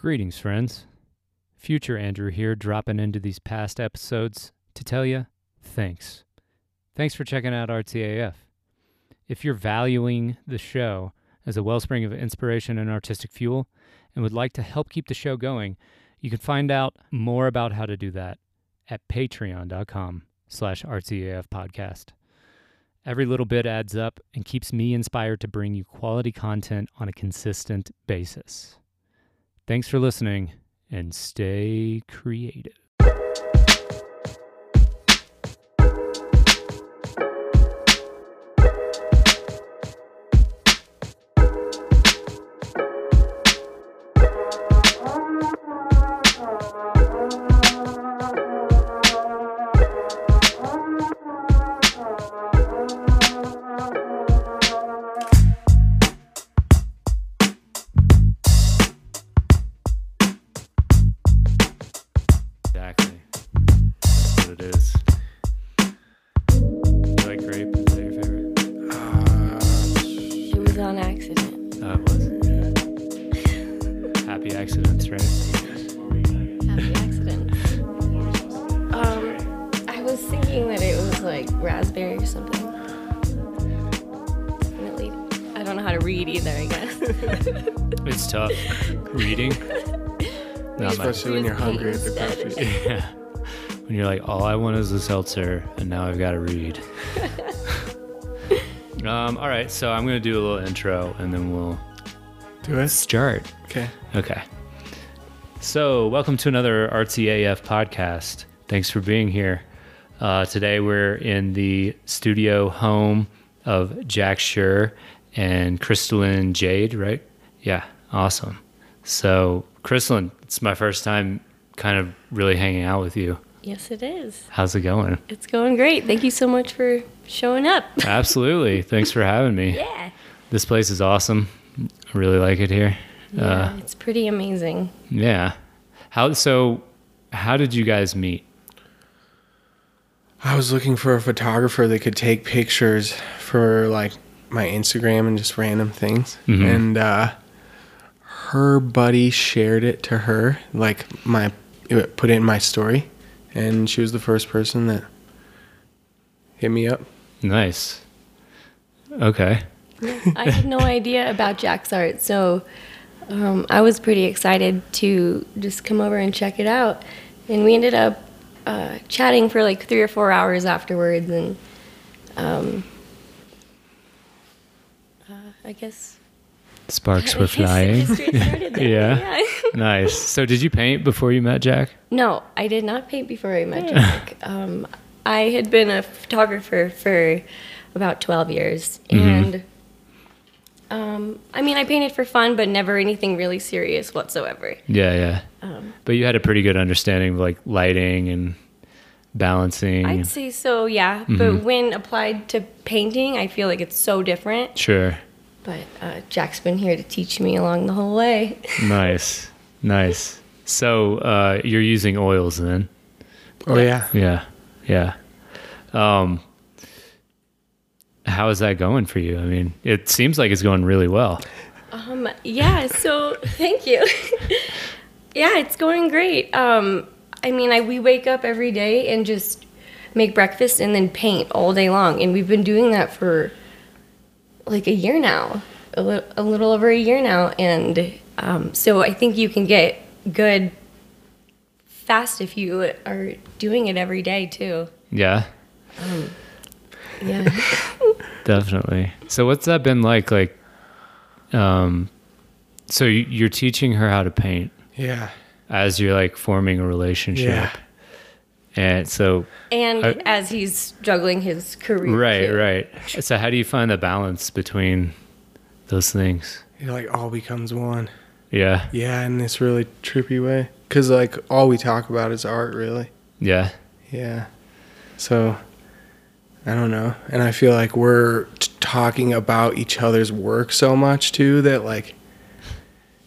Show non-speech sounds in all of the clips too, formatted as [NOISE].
Greetings, friends. Future Andrew here, dropping into these past episodes to tell you thanks. Thanks for checking out RTAF. If you're valuing the show as a wellspring of inspiration and artistic fuel and would like to help keep the show going, you can find out more about how to do that at patreon.com slash RTAF podcast. Every little bit adds up and keeps me inspired to bring you quality content on a consistent basis. Thanks for listening and stay creative. I a seltzer, and now I've got to read. [LAUGHS] um, all right, so I'm going to do a little intro, and then we'll Do it. start. Okay. Okay. So, welcome to another RTAF podcast. Thanks for being here. Uh, today, we're in the studio home of Jack Schur and Crystalline Jade, right? Yeah, awesome. So, Crystalline, it's my first time kind of really hanging out with you. Yes, it is. How's it going? It's going great. Thank you so much for showing up. [LAUGHS] Absolutely. Thanks for having me. Yeah. This place is awesome. I really like it here. Yeah, Uh, it's pretty amazing. yeah. How so? How did you guys meet? I was looking for a photographer that could take pictures for like my Instagram and just random things. Mhm. And uh, her buddy shared it to her, like my it put it in my story, and she was the first person that hit me up. Nice. Okay. I had no idea about Jack's art, so um, I was pretty excited to just come over and check it out. And we ended up uh, chatting for like three or four hours afterwards, and um, uh, I guess Sparks were [LAUGHS] flying. Yeah. [LAUGHS] nice. So did you paint before you met Jack? no, I did not paint before I met Jack. [LAUGHS] Um, I had been a photographer for about 12 years. Mm-hmm. And um, I mean, I painted for fun, but never anything really serious whatsoever. Yeah, yeah. Um, But you had a pretty good understanding of like lighting and balancing. I'd say so, yeah. Mm-hmm. But when applied to painting, I feel like it's so different. Sure. But uh, Jack's been here to teach me along the whole way. [LAUGHS] Nice. Nice. So uh, you're using oils then? Oh yeah. Yeah. Yeah. Um, how is that going for you? I mean, it seems like it's going really well. Um, yeah, so [LAUGHS] thank you. [LAUGHS] yeah, it's going great. Um, I mean, I we wake up every day and just make breakfast and then paint all day long, and we've been doing that for like a year now, a, li- a little over a year now, and um, so I think you can get good fast if you are doing it every day too. Yeah. Yeah. [LAUGHS] Definitely. So what's that been like? Like, um, so you- you're teaching her how to paint Yeah. as you're like forming a relationship. Yeah. And so, and I- as he's juggling his career. right, too. right. So how do you find the balance between those things? It like all becomes one. Yeah. Yeah, in this really trippy way. Cause like all we talk about is art, really. Yeah. Yeah. So I don't know. And I feel like we're t- talking about each other's work so much too that like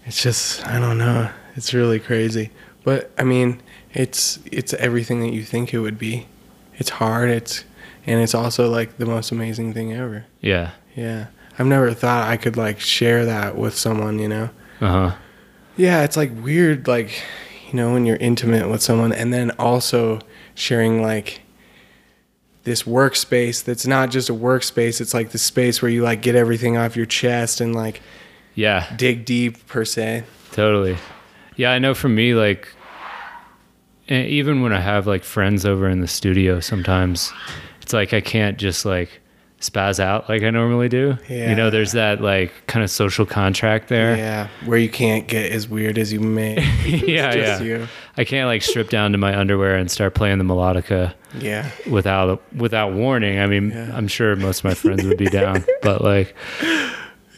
it's just I don't know. It's really crazy. But I mean, it's it's everything that you think it would be. It's hard. It's and it's also like the most amazing thing ever. Yeah. Yeah. I've never thought I could like share that with someone, you know. Uh huh. Yeah, it's like weird, like, you know, when you're intimate with someone and then also sharing like this workspace that's not just a workspace, it's like the space where you like get everything off your chest and like Yeah, dig deep per se. totally. Yeah, I know for me, like, even when I have like friends over in the studio, sometimes it's like I can't just like spaz out like I normally do. You know, there's that like kind of social contract there. Yeah, where you can't get as weird as you may. [LAUGHS] [LAUGHS] yeah, yeah. just you. I can't like strip down to my underwear and start playing the melodica Yeah. without without warning. I mean, Yeah. I'm sure most of my friends would be down, [LAUGHS] but like,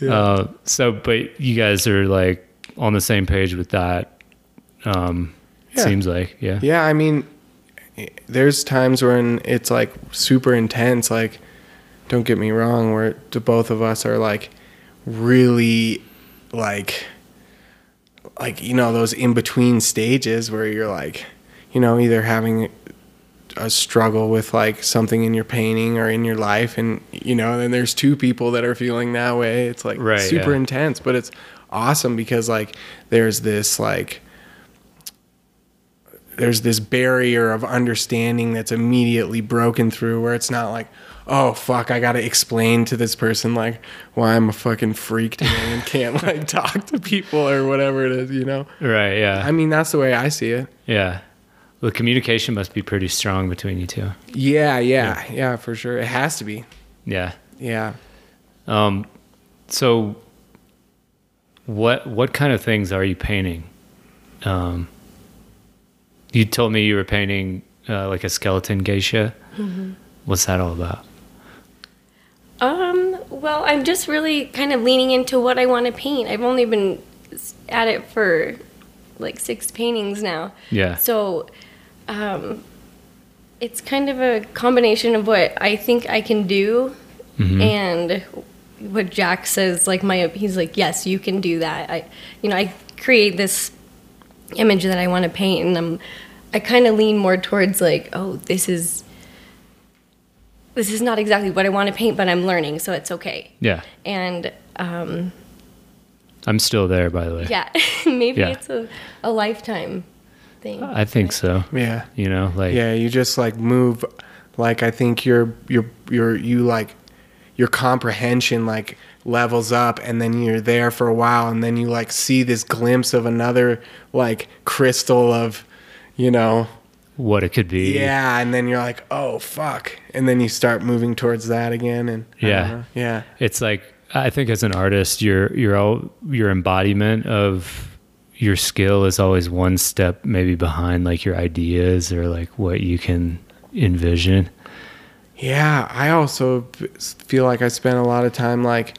uh, so but you guys are like on the same page with that. Um, Yeah. seems like yeah, Yeah, I mean, there's times when it's like super intense. Like, don't get me wrong, where the both of us are like really like, like you know those in between stages where you're like, you know, either having a struggle with like something in your painting or in your life, and you know, then there's two people that are feeling that way. It's like Right, super yeah. intense, but it's awesome because like there's this like there's this barrier of understanding that's immediately broken through where it's not like oh fuck i gotta explain to this person like why i'm a fucking freak today and can't like [LAUGHS] talk to people or whatever it is you know right, yeah, i mean that's the way i see it yeah. Well, communication must be pretty strong between you two. yeah yeah yeah for sure it has to be Yeah. yeah Um, so what what kind of things are you painting? Um, you told me you were painting uh, like a skeleton geisha. What's that all about? Um, well, I'm just really kind of leaning into what I want to paint. I've only been at it for like six paintings now. Yeah. So, um, it's kind of a combination of what I think I can do Mhm. and what Jack says. Like my, he's like, yes, you can do that. I, you know, I create this image that I want to paint, and I'm, I kind of lean more towards like, oh, this is. This is not exactly what I want to paint, but I'm learning, so it's okay. Yeah. And um, I'm still there, by the way. yeah, [LAUGHS] maybe Yeah. it's a, a lifetime thing. I think so. yeah You know, like yeah you just like move like i think your your your you like your comprehension like levels up and then you're there for a while and then you like see this glimpse of another like crystal of you know what it could be. yeah and then you're like oh fuck and then you start moving towards that again and Yeah. yeah It's like I think as an artist, your your all your embodiment of your skill is always one step maybe behind like your ideas or like what you can envision. Yeah, I also feel like I spent a lot of time like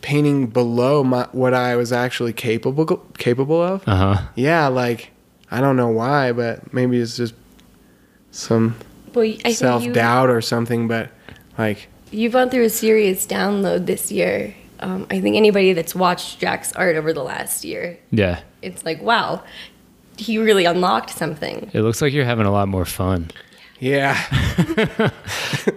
painting below my, what I was actually capable capable of. Uh huh. Yeah, like I don't know why, but maybe it's just some well, self doubt or something. But like, you've gone through a serious download this year. Um, I think anybody that's watched Jack's art over the last year, Yeah. it's like, wow, he really unlocked something. It looks like you're having a lot more fun. yeah, [LAUGHS]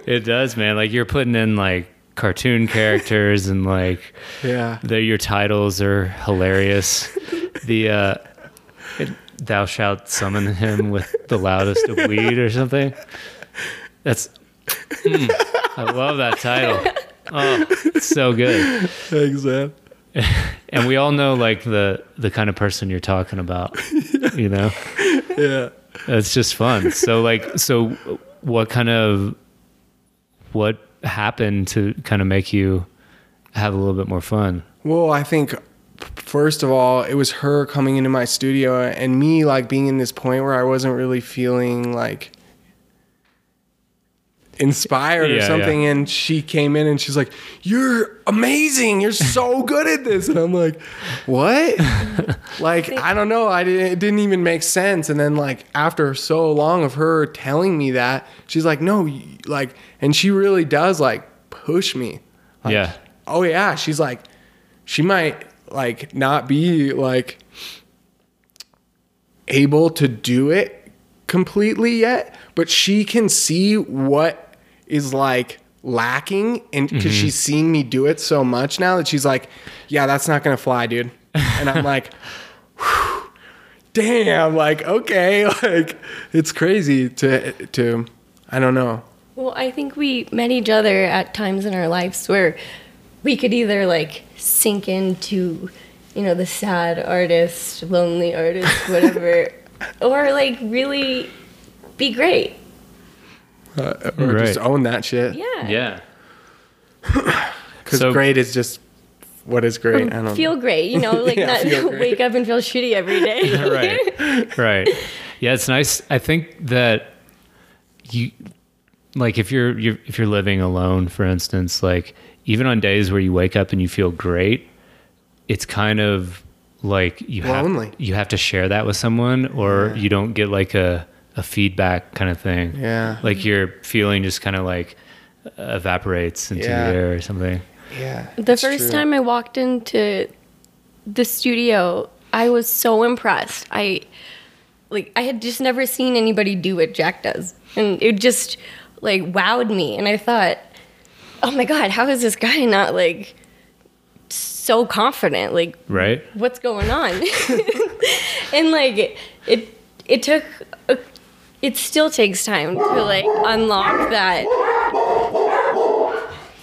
It does, man. Like you're putting in like cartoon characters and like yeah, the, your titles are hilarious. the uh, it, thou shalt summon him with the loudest of weed or something. That's mm, I love that title. Oh, it's so good. thanks, man. [LAUGHS] And we all know like the the kind of person you're talking about. [LAUGHS] You know, Yeah. it's just fun. So like, so what kind of what happened to kind of make you have a little bit more fun? Well, I think first of all, it was her coming into my studio and me like being in this point where I wasn't really feeling like inspired Yeah, or yeah. something and she came in and she's like, "You're amazing. You're so [LAUGHS] good at this." And I'm like, "What?" [LAUGHS] like, I don't know. I didn't it didn't even make sense and then like after so long of her telling me that, she's like, "No, like and she really does like push me." Like, Yeah. Oh yeah, she's like she might like not be like able to do it completely yet, but she can see what is like lacking and because mm-hmm. she's seen me do it so much now that she's like, yeah, that's not gonna fly, dude. And I'm like, [LAUGHS] damn, like okay, [LAUGHS] like it's crazy to to I don't know. Well, I think we met each other at times in our lives where we could either like sink into, you know, the sad artist, lonely artist, [LAUGHS] whatever, or like really be great. Uh, or just own that shit. Yeah. Yeah. [CLEARS THROAT] Because So- great is just what is great. I don't Feel great, you know, [LAUGHS] like Yeah, not [LAUGHS] wake up and feel shitty every day. right right yeah it's nice i think that you like if you're, you're if you're living alone for instance like even on days where you wake up and you feel great it's kind of like you Lonely. have you have to share that with someone or Yeah. you don't get like a a feedback kind of thing Yeah. like your feeling just kind of like evaporates into Yeah. the air or something Yeah. The first true. time I walked into the studio, I was so impressed. I like I had just never seen anybody do what Jack does. And it just like wowed me and I thought, "Oh my god, how is this guy not like so confident? Like right what's going on?" [LAUGHS] and like it it took a, it still takes time to like unlock that.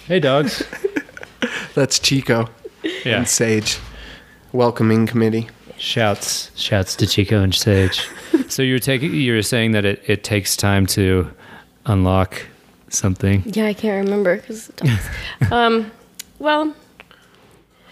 hey dogs [LAUGHS] That's Chico yeah and Sage. Welcoming committee. Shouts, shouts to Chico and Sage. [LAUGHS] so you're taking, you're saying that it, it takes time to unlock something. Yeah, I can't remember cuz um well,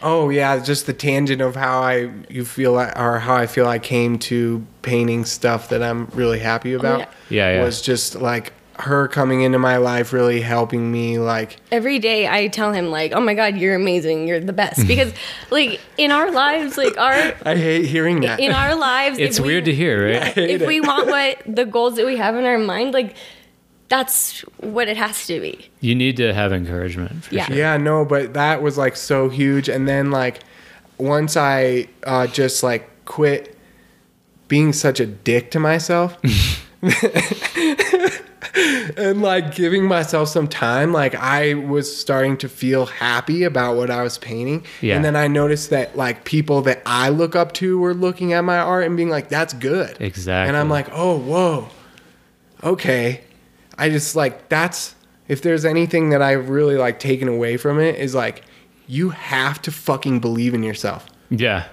Oh yeah, just the tangent of how I you feel or how I feel I came to painting stuff that I'm really happy about. yeah. Yeah, yeah. Was just like her coming into my life, really helping me. Like every day I tell him like, "Oh my god, you're amazing. You're the best." [LAUGHS] Because like in our lives, like our I hate hearing that. in our lives, It's if we- weird to hear, right? If we want what the goals that we have in our mind, like that's what it has to be. You need to have encouragement. For Yeah. Sure. Yeah, no, but that was like so huge. And then like once I uh, just like quit being such a dick to myself [LAUGHS] and like giving myself some time, like I was starting to feel happy about what I was painting. Yeah. And then I noticed that like people that I look up to were looking at my art and being like, that's good. Exactly. And I'm like, oh, whoa, okay. I just like that's if there's anything that I've really like taken away from it is like you have to fucking believe in yourself. Yeah.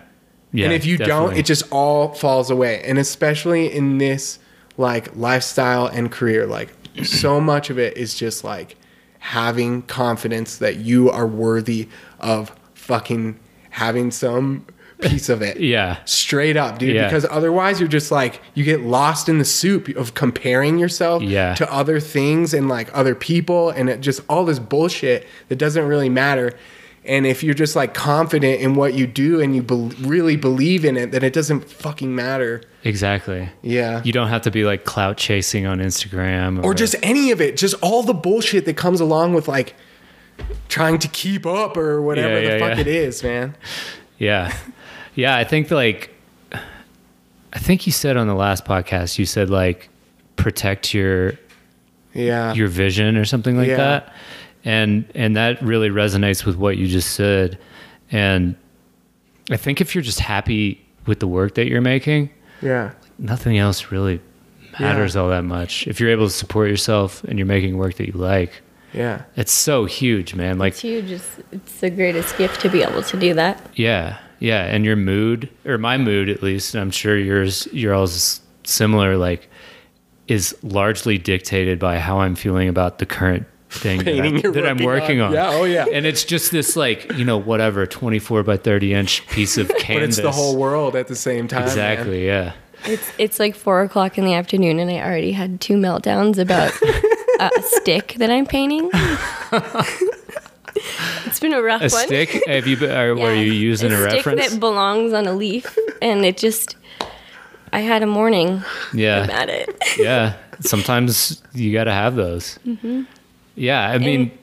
Yeah. and if you don't, it just all falls away. And especially in this like lifestyle and career, like so [CLEARS THROAT] much of it is just like having confidence that you are worthy of fucking having some piece of it. [LAUGHS] Yeah. Straight up, dude. Yeah. Because otherwise, you're just like you get lost in the soup of comparing yourself Yeah. to other things and like other people, and it just all this bullshit that doesn't really matter. And if you're just like confident in what you do and you bel really believe in it, then it doesn't fucking matter. Exactly. Yeah. You don't have to be like clout chasing on Instagram or just any of it, just all the bullshit that comes along with like trying to keep up or whatever Yeah, the fuck yeah. it is, man. Yeah. Yeah. I think like, I think you said on the last podcast, you said like protect your, Yeah. your vision or something like Yeah. that. And, and that really resonates with what you just said. And I think if you're just happy with the work that you're making, yeah. nothing else really matters all that much. If you're able to support yourself and you're making work that you like, Yeah. it's so huge, man. Like It's huge. It's, it's the greatest gift to be able to do that. Yeah, yeah, and your mood, or my mood at least, and I'm sure yours, your all's similar. Like, is largely dictated by how I'm feeling about the current thing that, I, you're that I'm working working on. on. Yeah, oh, yeah. And it's just this like you know whatever 24 by 30 inch piece of canvas. [LAUGHS] But it's the whole world at the same time. man. Exactly. Yeah. It's it's like four o'clock in the afternoon, and I already had two meltdowns about [LAUGHS] a stick that I'm painting. [LAUGHS] it's been a rough A one. stick? Have you? been- Or [LAUGHS] were you using a, stick reference? that belongs on a leaf, and it just. I had a morning yeah. about it. [LAUGHS] yeah sometimes you got to have those Mm-hmm. yeah i mean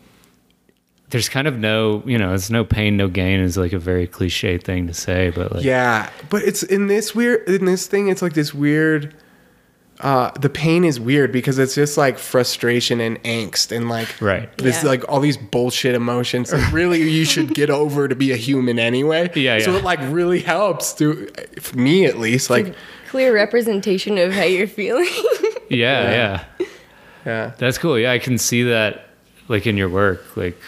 there's kind of no you know it's no pain no gain is like a very cliche thing to say but like Yeah, but it's in this weird in this thing. It's like this weird uh, the pain is weird because it's just like frustration and angst and like Right. this Yeah. like all these bullshit emotions that really you should get over to be a human anyway. [LAUGHS] Yeah, So yeah. it like really helps to for me at least. Like Clear representation of how you're feeling. [LAUGHS] Yeah, Yeah. yeah. yeah. That's cool. Yeah, I can see that like in your work. Like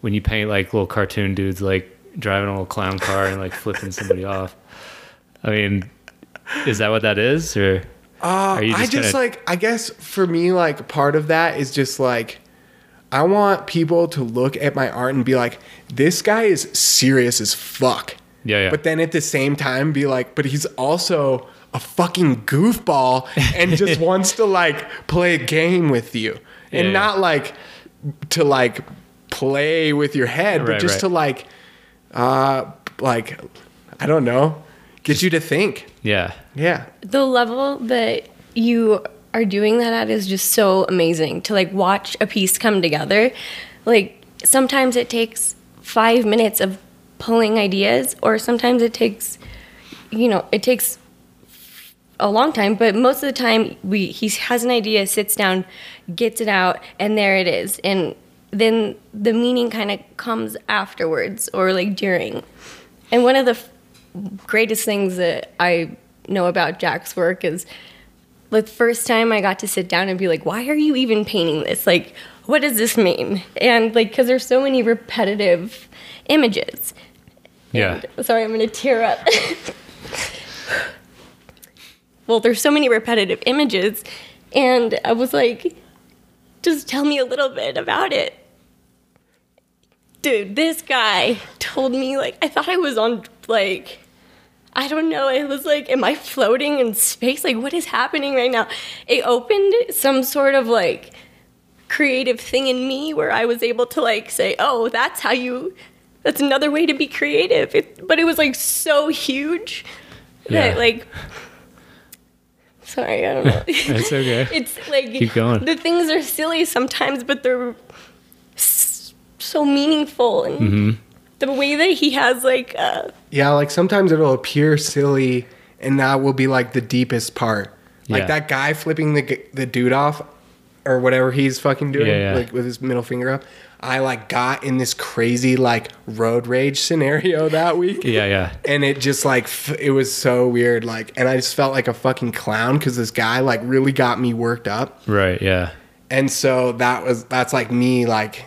when you paint like little cartoon dudes like driving a little clown car and like flipping somebody [LAUGHS] off. I mean, is that what that is? Or Uh, you I just just gonna- like I guess for me like part of that is just like I want people to look at my art and be like, this guy is serious as fuck. Yeah, yeah. But then at the same time be like, but he's also a fucking goofball and just [LAUGHS] wants to like play a game with you. And Yeah. not like to like play with your head, but Right, just right. to like uh like I don't know, get you to think. yeah. Yeah. the level that you are doing that at is just so amazing to like watch a piece come together. Like sometimes it takes five minutes of pulling ideas, or sometimes it takes, you know, it takes a long time. But most of the time, we he has an idea, sits down, gets it out, and there it is. And then the meaning kind of comes afterwards, or like during. And one of the f- greatest things that I know about Jack's work is the first time I got to sit down and be like, why are you even painting this? Like, what does this mean? And like, because there's so many repetitive images. Yeah. And- sorry, I'm gonna tear up. [LAUGHS] well, there's so many repetitive images, and I was like, just tell me a little bit about it. Dude, this guy told me like I thought I was on like I don't know. It was like, am I floating in space? Like, what is happening right now? It opened some sort of like creative thing in me where I was able to like say, oh, that's how you, that's another way to be creative. It, but it was like so huge Yeah. that like, sorry, I don't know. [LAUGHS] It's okay. [LAUGHS] it's like, Keep going. the things are silly sometimes, but they're s- so meaningful. And Mm-hmm. The way that he has like, uh, Yeah, like sometimes it'll appear silly, and that will be like the deepest part. Like Yeah. that guy flipping the the dude off, or whatever he's fucking doing, Yeah, yeah. like with his middle finger up. I like got in this crazy like road rage scenario [LAUGHS] that week. Yeah, yeah. And it just like f- it was so weird, like, and I just felt like a fucking clown because this guy like really got me worked up, Right, yeah. and so that was that's like me like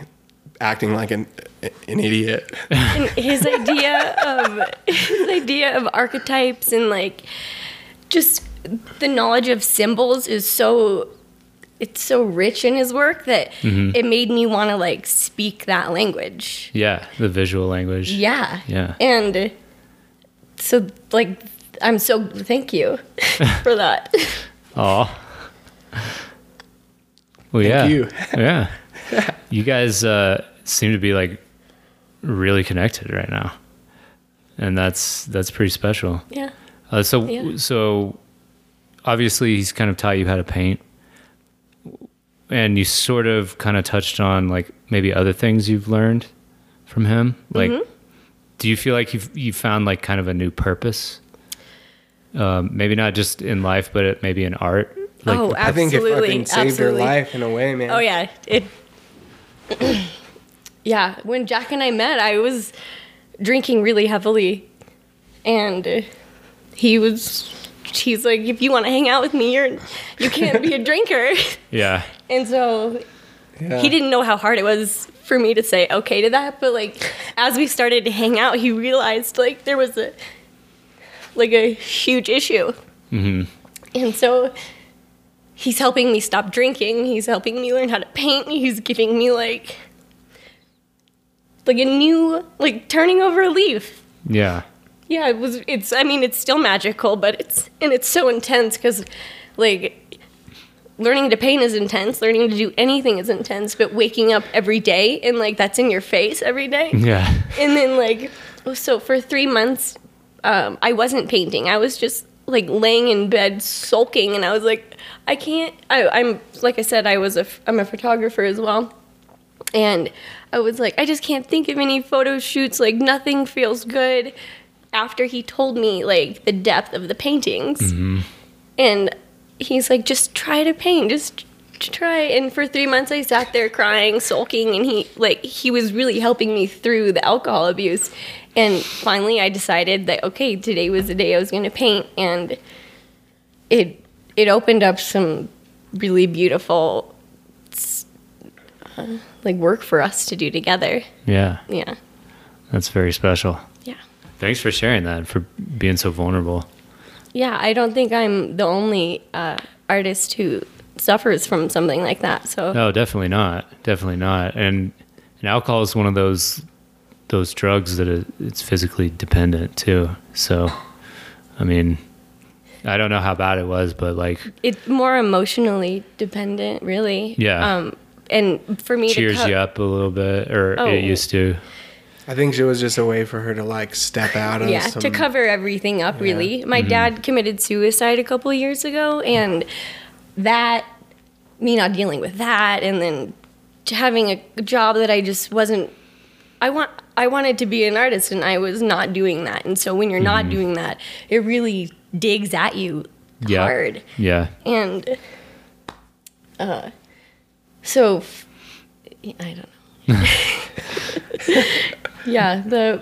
acting like an an idiot. and his idea of his idea of archetypes and like just the knowledge of symbols is so it's so rich in his work that mm-hmm. it made me want to like speak that language. Yeah, the visual language. Yeah. Yeah. And so like I'm so thank you [LAUGHS] for that. Oh. Well, yeah. Thank you. yeah. [LAUGHS] You guys uh, seem to be like really connected right now, and that's that's pretty special. yeah. Uh, so Yeah. so obviously he's kind of taught you how to paint, and you sort of kind of touched on like maybe other things you've learned from him. Like, Mm-hmm. do you feel like you've you found like kind of a new purpose? Um, maybe not just in life, but it, maybe in art. Like, oh, I think it absolutely. fucking saved absolutely. her life in a way, man. Oh yeah, it. [CLEARS THROAT] yeah, when Jack and I met, I was drinking really heavily, and he was. He's like, if you want to hang out with me, you're you can't be a [LAUGHS] drinker, yeah, and so Yeah. he didn't know how hard it was for me to say okay to that. But like, as we started to hang out, he realized like there was a like a huge issue, Mm-hmm. and so he's helping me stop drinking. He's helping me learn how to paint. He's giving me like like a new like turning over a leaf. yeah, Yeah, it was it's I mean it's still magical, but it's and it's so intense cuz like learning to paint is intense, learning to do anything is intense, but waking up every day and like that's in your face every day. [LAUGHS] yeah, And then like so for 3 months um, I wasn't painting. I was just like laying in bed sulking and I was like I can't I, I'm like I said I was a I'm a photographer as well. And I was like I just can't think of any photo shoots like nothing feels good after he told me like the depth of the paintings. Mm-hmm. And he's like, just try to paint, just try. And for three months, I sat there crying, sulking, and he like he was really helping me through the alcohol abuse. And finally, I decided that okay, today was the day I was going to paint, and it it opened up some really beautiful uh, like work for us to do together. Yeah, Yeah, that's very special. yeah. Thanks for sharing that for being so vulnerable. Yeah, I don't think I'm the only uh, artist who suffers from something like that. So No, definitely not. Definitely not. And and alcohol is one of those those drugs that it, it's physically dependent too. So, I mean, I don't know how bad it was, but like it's more emotionally dependent, really. Yeah. Um, and for me cheers to co- you up a little bit, or Oh. it used to. I think it was just a way for her to like step out of yeah, some. to cover everything up, really. My dad committed suicide a couple of years ago, and that, me not dealing with that, and then having a job that I just wasn't. I want. I wanted to be an artist, and I was not doing that. And so when you're not doing that, it really digs at you Yeah. hard. Yeah. And uh, so f- I don't know. [LAUGHS] [LAUGHS] yeah, the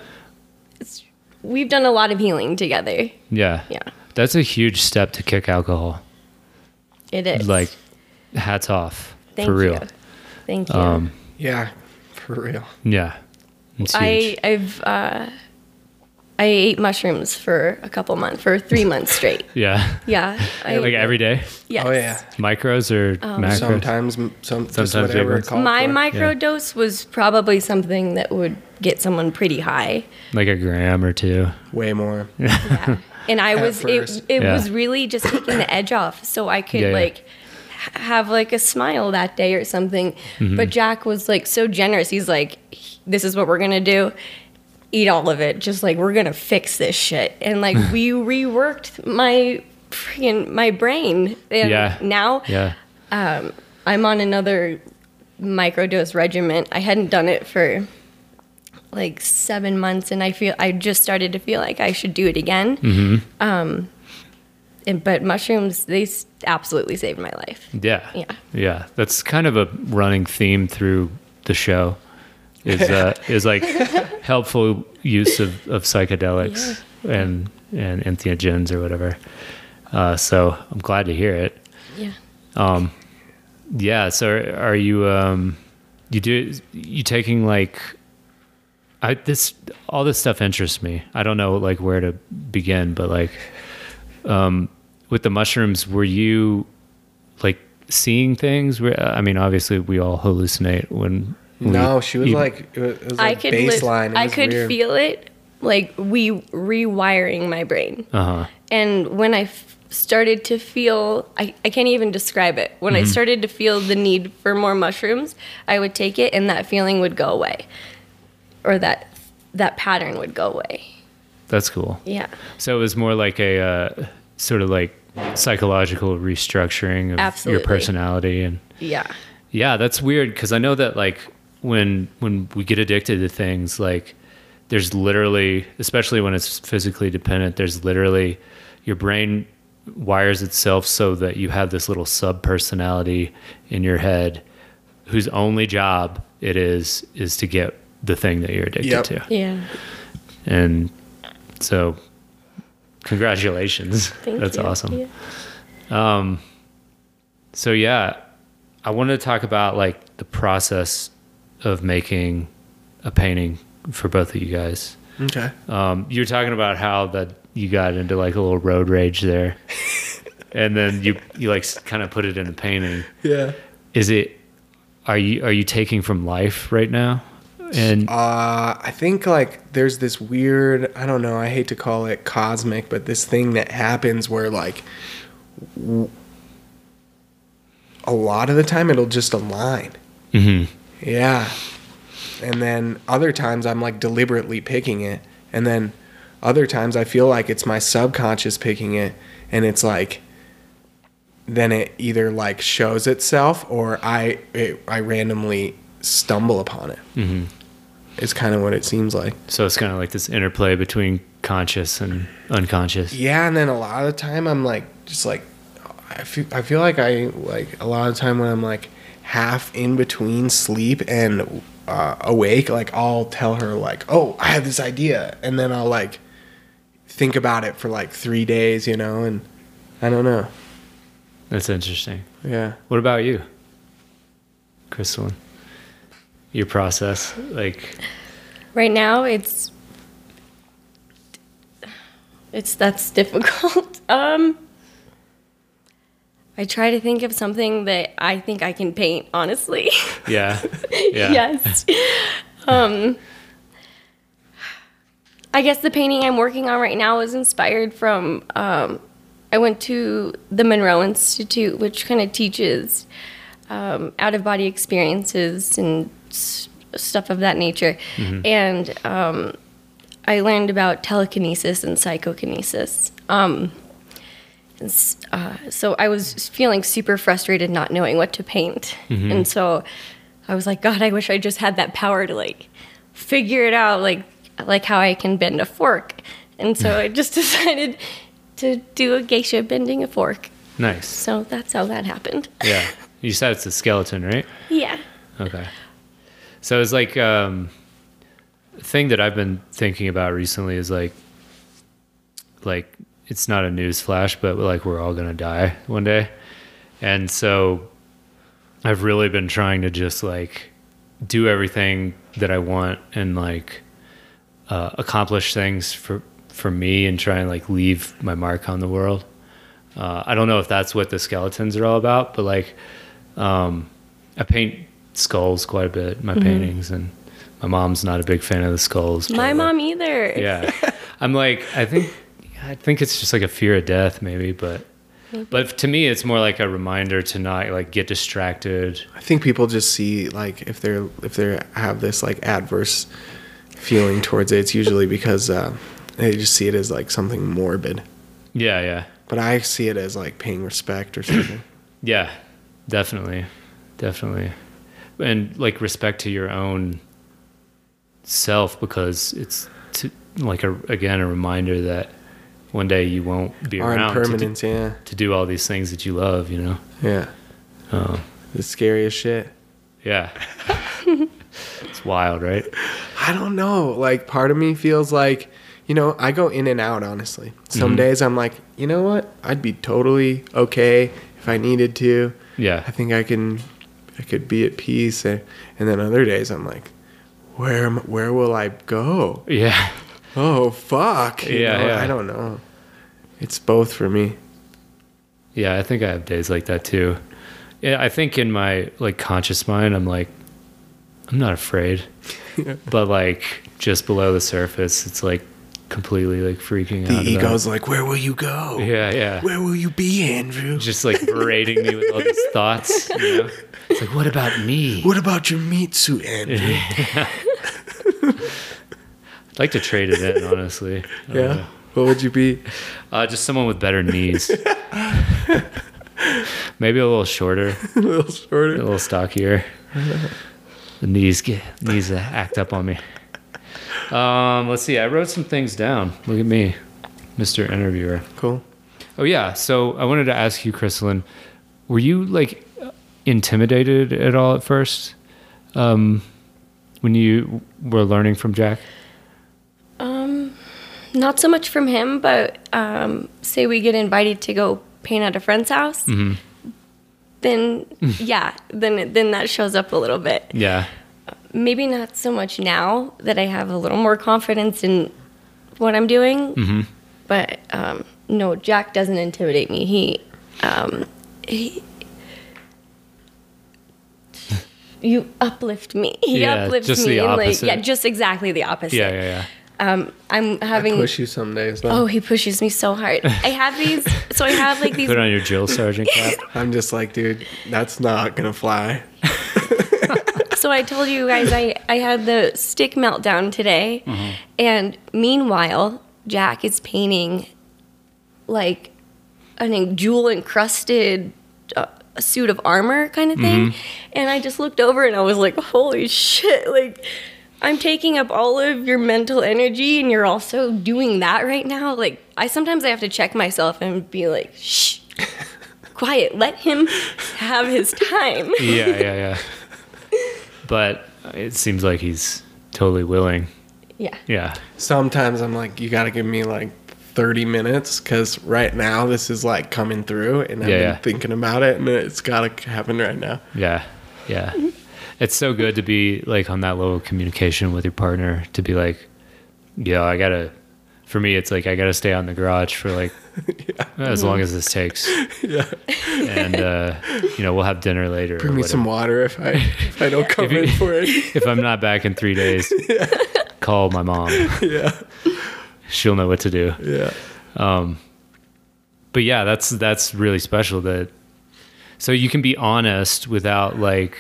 it's, we've done a lot of healing together. Yeah. Yeah, That's a huge step to kick alcohol. It is. Like, hats off Thank for real. you. Thank you. Um, yeah, for real. yeah. I. I've uh, I ate mushrooms for a couple months, for three months straight. [LAUGHS] yeah. Yeah, [LAUGHS] I, Like every day, Yes. Oh yeah. micros or Um, macros. Sometimes, m- some just Sometimes whatever bigger. it called My for. microdose was probably something that would get someone pretty high. like a gram or two. way more. [LAUGHS] and I was first. it, it Yeah. was really just taking the edge off so I could Yeah, yeah. like h- have like a smile that day or something. Mm-hmm. But Jack was like so generous. He's like this is what we're going to do. Eat all of it. Just like we're going to fix this shit. And like [LAUGHS] we reworked my freaking my brain. And Yeah. now Yeah. I'm on another microdose regimen. I hadn't done it for like seven months, and I feel I just started to feel like I should do it again. Mm-hmm. Um, and, but mushrooms, they absolutely saved my life. Yeah. Yeah. Yeah. That's kind of a running theme through the show. Is uh [LAUGHS] is like helpful use of, of psychedelics and and entheogens or whatever. Uh, so I'm glad to hear it. Yeah. Um, yeah. So are, are you um, you do you taking like I this all this stuff interests me. I don't know like where to begin, but like um, with the mushrooms, were you like seeing things? Were, I mean, obviously we all hallucinate when. when No, she was you- like, it was, it was I like could li- baseline. It I was could weird. feel it like we rewiring my brain. Uh-huh. And when I f- started to feel, I, I can't even describe it. When I started to feel the need for more mushrooms, I would take it and that feeling would go away. Or that that pattern would go away. That's cool. Yeah. So it was more like a uh, sort of like psychological restructuring of Absolutely. your personality and Yeah. Yeah, that's weird because I know that like when when we get addicted to things, like there's literally, especially when it's physically dependent, there's literally your brain wires itself so that you have this little sub personality in your head whose only job it is is to get the thing that you're addicted Yep. to. Yeah. And so congratulations. [LAUGHS] Thank That's you. awesome. Yeah. So yeah, I wanted to talk about like the process of making a painting for both of you guys. Okay. Um, you were talking about how that you got into like a little road rage there, [LAUGHS] and then you you like kind of put it in a painting. Yeah. Is it? Are you are you taking from life right now? And Uh, I think like there's this weird, I don't know, I hate to call it cosmic, but this thing that happens where like w- a lot of the time it'll just align. Mhm. Yeah. And then other times I'm like deliberately picking it. And then other times I feel like it's my subconscious picking it. And it's like, then it either like shows itself or I, it, I randomly stumble upon it. Mhm. It's kind of what it seems like. so it's kind of like this interplay between conscious and unconscious. Yeah. And then a lot of the time I'm like, just like, I feel I feel like I like a lot of time when I'm like half in between sleep and uh, awake, like I'll tell her like, "Oh, I have this idea," and then I'll like think about it for like three days, you know, and I don't know. That's interesting. Yeah. What about you, Crystalline? Your process, like, Right now, it's it's that's [LAUGHS] difficult. um, I try to think of something that I think I can paint. Honestly, [LAUGHS] yeah, yeah, yes. Um, I guess the painting I'm working on right now is inspired from. Um, I went to the Monroe Institute, which kind of teaches um, out of body experiences and stuff of that nature. And um, I learned about telekinesis and psychokinesis. Um, uh, so I was feeling super frustrated not knowing what to paint. And so I was like, God, I wish I just had that power to like figure it out, like like how I can bend a fork. And so [LAUGHS] I just [LAUGHS] decided to do a geisha bending a fork. Nice. So that's how that happened. Yeah. You said it's a skeleton, right? [LAUGHS] Yeah. Okay. So it's like um thing that I've been thinking about recently is like like it's not a news flash, but like we're all gonna die one day. And so I've really been trying to just like do everything that I want and like uh, accomplish things for for me and try and like leave my mark on the world. Uh, I don't know if that's what the skeletons are all about, but like um, I paint skulls quite a bit in my paintings, and my mom's not a big fan of the skulls. but, My like, mom either. yeah, [LAUGHS] I'm like I think I think it's just like a fear of death, maybe, but but to me, it's more like a reminder to not like get distracted. I think people just see like if they're if they have this like adverse feeling towards it, it's usually because uh, they just see it as like something morbid. Yeah, yeah, But I see it as like paying respect or something. [COUGHS] yeah, definitely, definitely, and like respect to your own self because it's to, like a again a reminder that one day you won't be around to do, yeah, to do all these things that you love. You know. yeah, Oh, the scariest shit. yeah. [LAUGHS] it's wild, right? I don't know. Like part of me feels like, you know, I go in and out honestly. Some mm-hmm. days I'm like, you know what? I'd be totally okay if I needed to. Yeah. I think I can I could be at peace and, and then other days I'm like, where am, where will I go? Yeah. Oh fuck. Yeah, know, yeah. I don't know. It's both for me. Yeah, I think I have days like that too. Yeah, I think in my like conscious mind, I'm like, I'm not afraid, [LAUGHS] but like just below the surface, it's like completely like freaking The out. about- ego's like, where will you go? Yeah, yeah. Where will you be, Andrew? Just like berating me with all these [LAUGHS] thoughts. You know? It's like, what about me? What about your meat suit, Andrew? [LAUGHS] I'd like to trade it in, honestly. Yeah. know. What would you be? Uh, just someone with better knees. [LAUGHS] Maybe a little shorter. a little shorter. a little stockier. the knees get knees uh, act up on me. Um, let's see. I wrote some things down. Look at me, Mr. Interviewer. Cool. Oh yeah. So I wanted to ask you, Crystalline, were you like intimidated at all at first um, when you were learning from Jack? Um, not so much from him, but um, say we get invited to go paint at a friend's house, then [LAUGHS] yeah, then then that shows up a little bit. Yeah. Maybe not so much now that I have a little more confidence in what I'm doing, but um, no, Jack doesn't intimidate me. He, um, he. You uplift me. He Yeah, uplifts just me the and like opposite. yeah, just exactly the opposite. Yeah. Yeah. Yeah. Um, I'm I having. push you some days. Though. Oh, he pushes me so hard. I have [LAUGHS] these. So I have like these. Put on your drill sergeant cap. [LAUGHS] I'm just like, dude, that's not gonna fly. [LAUGHS] So I told you guys I I had the stick meltdown today, and meanwhile Jack is painting like an jewel encrusted uh, suit of armor kind of thing, and I just looked over and I was like, holy shit! Like. I'm taking up all of your mental energy and you're also doing that right now. Like I sometimes I have to check myself and be like, shh. [LAUGHS] quiet. Let him have his time. yeah, yeah, yeah. But it seems like he's totally willing. Yeah. Yeah. Sometimes I'm like, you got to give me like 30 minutes because right now this is like coming through and I've Yeah, been yeah. thinking about it and it's got to happen right now. Yeah. Yeah. It's so good to be like on that level of communication with your partner to be like, yeah, I gotta, for me, it's like I gotta stay on the garage for like [LAUGHS] as long as this takes. [LAUGHS] Yeah. And, uh, you know, we'll have dinner later. or Bring me whatever. some water if I if I don't [LAUGHS] come you- in for it. If I'm not back in three days, call my mom. yeah. She'll know what to do. Yeah. but yeah, that's that's really special that so you can be honest without like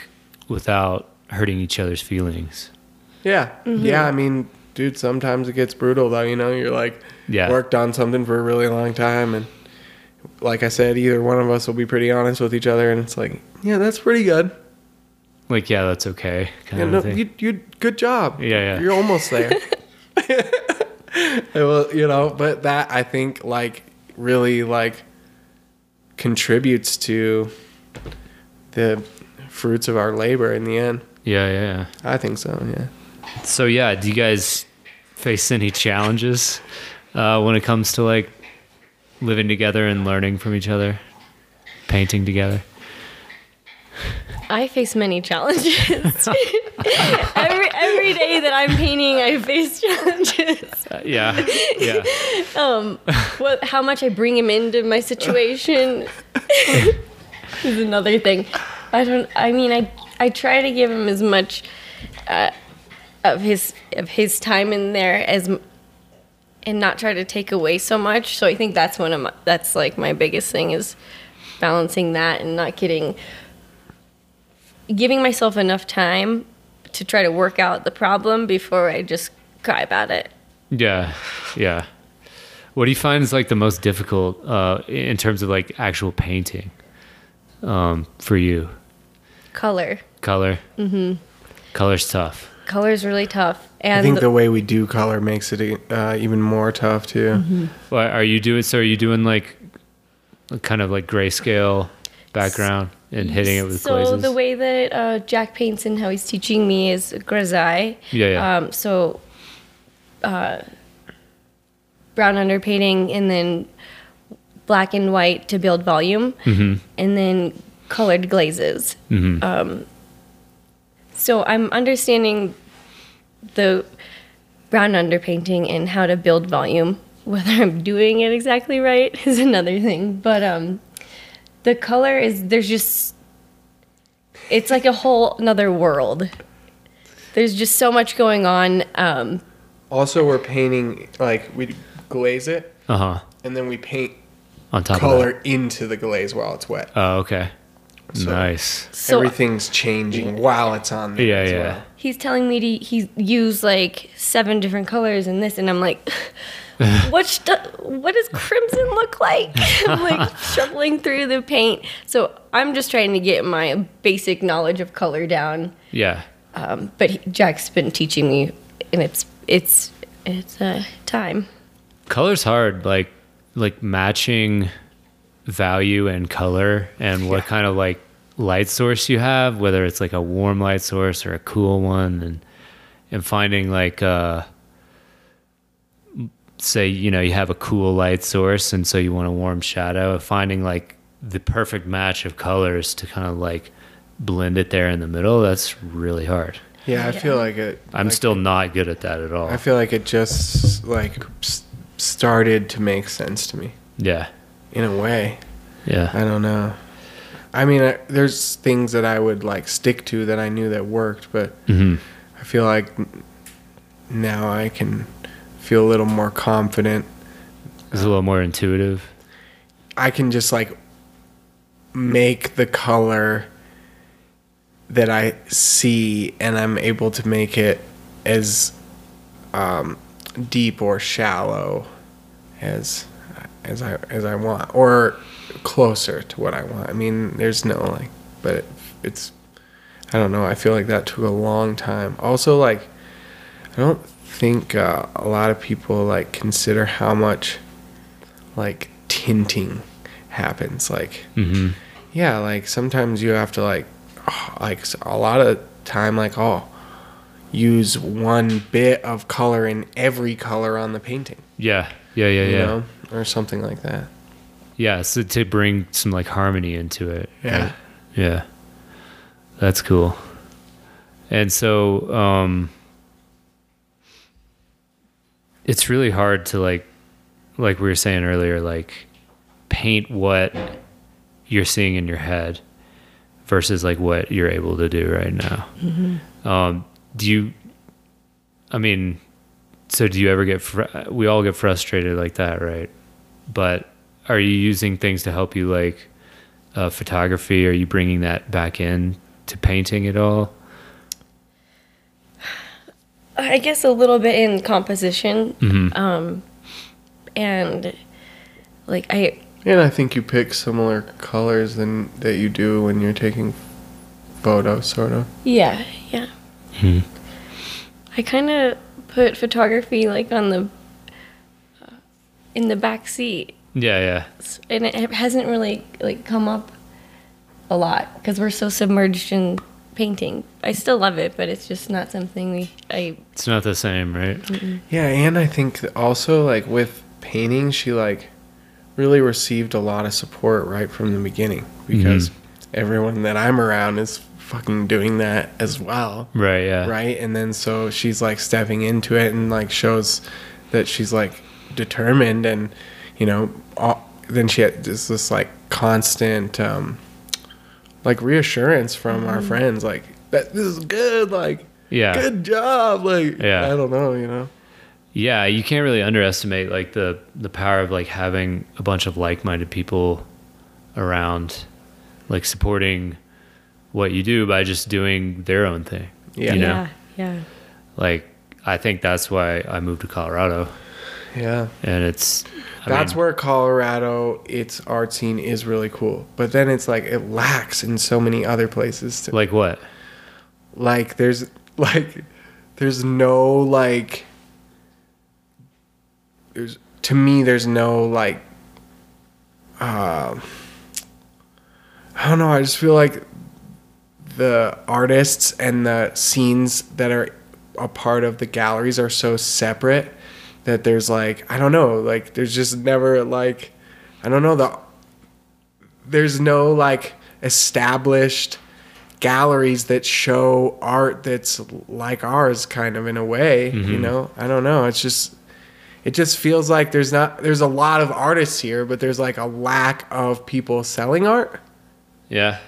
without hurting each other's feelings. Yeah. Yeah. I mean, dude, sometimes it gets brutal though. You know, you're like, Yeah. worked on something for a really long time. And like I said, either one of us will be pretty honest with each other. And it's like, yeah, that's pretty good. Like, yeah, that's okay. Kind Yeah, of no, thing. you, you, good job. Yeah, yeah. You're almost there. [LAUGHS] [LAUGHS] well, you know, but that I think like really like contributes to the fruits of our labor in the end. yeah, yeah, yeah. I think so. Yeah. So yeah, do you guys face any challenges uh, when it comes to like living together and learning from each other, painting together? I face many challenges. [LAUGHS] every every day that I'm painting, I face challenges. Uh, yeah, yeah, [LAUGHS] Um, what, how much I bring him into my situation [LAUGHS] is another thing. I don't. I mean, I I try to give him as much uh, of his of his time in there as, and not try to take away so much. So I think that's one of my that's like my biggest thing is balancing that and not getting giving myself enough time to try to work out the problem before I just cry about it. yeah, yeah. What do you find is like the most difficult uh, in terms of like actual painting um, for you? Color. Color. Mm-hmm. Color's tough. Color's really tough. And I think the- the way we do color makes it uh, even more tough too. Well, are you doing? So are you doing like kind of like grayscale background and hitting it with so glazes? the way that uh, Jack paints and how he's teaching me is grisaille. Yeah, yeah. Um, so uh, brown underpainting and then black and white to build volume, Mm-hmm. and then colored glazes. Um, so I'm understanding the brown underpainting and how to build volume. Whether I'm doing it exactly right [LAUGHS] is another thing, but um, the color is there's just it's like a whole another world. There's just so much going on. Um, Also, we're painting like we glaze it uh huh. and then we paint On top of color that. into the glaze while it's wet. Oh, okay. So- nice. so Everything's changing while it's on there. Yeah, as yeah. well. he's telling me to he use like seven different colors in this, and I'm like, [LAUGHS] what stu- what does crimson look like? [LAUGHS] I'm like [LAUGHS] struggling through the paint. So I'm just trying to get my basic knowledge of color down. Yeah. Um, but he, Jack's been teaching me, and it's it's it's uh, time. Color's hard. Like like matching value and color and what kind of like light source you have, whether it's like a warm light source or a cool one, and and finding like uh say you know you have a cool light source and so you want a warm shadow finding like the perfect match of colors to kind of like blend it there in the middle that's really hard. Yeah, I feel like it. i'm like, still not good at that at all. I feel like it just like started to make sense to me. Yeah in a way. yeah I don't know. I mean, I, there's things that I would like stick to that I knew that worked, but hmm I feel like now I can feel a little more confident. it's a little more intuitive I can just like make the color that I see, and I'm able to make it as um, deep or shallow as as I as I want, or closer to what I want. I mean, there's no like, but it, it's I don't know. I feel like that took a long time. Also, like I don't think uh, a lot of people like consider how much like tinting happens. Like, Mm-hmm. yeah, like sometimes you have to like, like a lot of time, like oh, use one bit of color in every color on the painting, Yeah. Yeah. Yeah. you Yeah. know, or something like that. Yeah. So to bring some like harmony into it. Yeah. right? Yeah. That's cool. And so, um, it's really hard to like, like we were saying earlier, like paint what you're seeing in your head versus like what you're able to do right now. Um, do you, I mean, so do you ever get, fr- we all get frustrated like that, right? But are you using things to help you like uh, photography? Are you bringing that back in to painting at all? I guess a little bit in composition, Mm-hmm. um, and like I And I think you pick similar colors than that you do when you're taking photos, sort of. yeah yeah. Hmm. I kind of put photography like on the in the back seat, Yeah, yeah. And it hasn't really like come up a lot because we're so submerged in painting. I still love it, but it's just not something we I It's not the same, right? Yeah, and I think also like with painting, she like really received a lot of support right from the beginning mm-hmm. because everyone that I'm around is fucking doing that as well, Right, yeah. right? And then so she's like stepping into it and like shows that she's like determined and you know all, then she had just this like constant um like reassurance from our friends like that this is good like Yeah. good job like Yeah. I don't know you know Yeah, you can't really underestimate like the the power of like having a bunch of like-minded people around like supporting what you do by just doing their own thing. Yeah. You know? yeah yeah. Like I think that's why I moved to Colorado yeah and it's I That's mean, where Colorado, its art scene is really cool. But then it's like it lacks in so many other places. To, like what? like there's like there's no like there's to me there's no like uh, I don't know. I just feel like the artists and the scenes that are a part of the galleries are so separate that there's like I don't know, like there's just never like I don't know the there's no like established galleries that show art that's like ours kind of in a way, you mm-hmm. know? I don't know. It's just it just feels like there's not there's a lot of artists here, but there's like a lack of people selling art Yeah.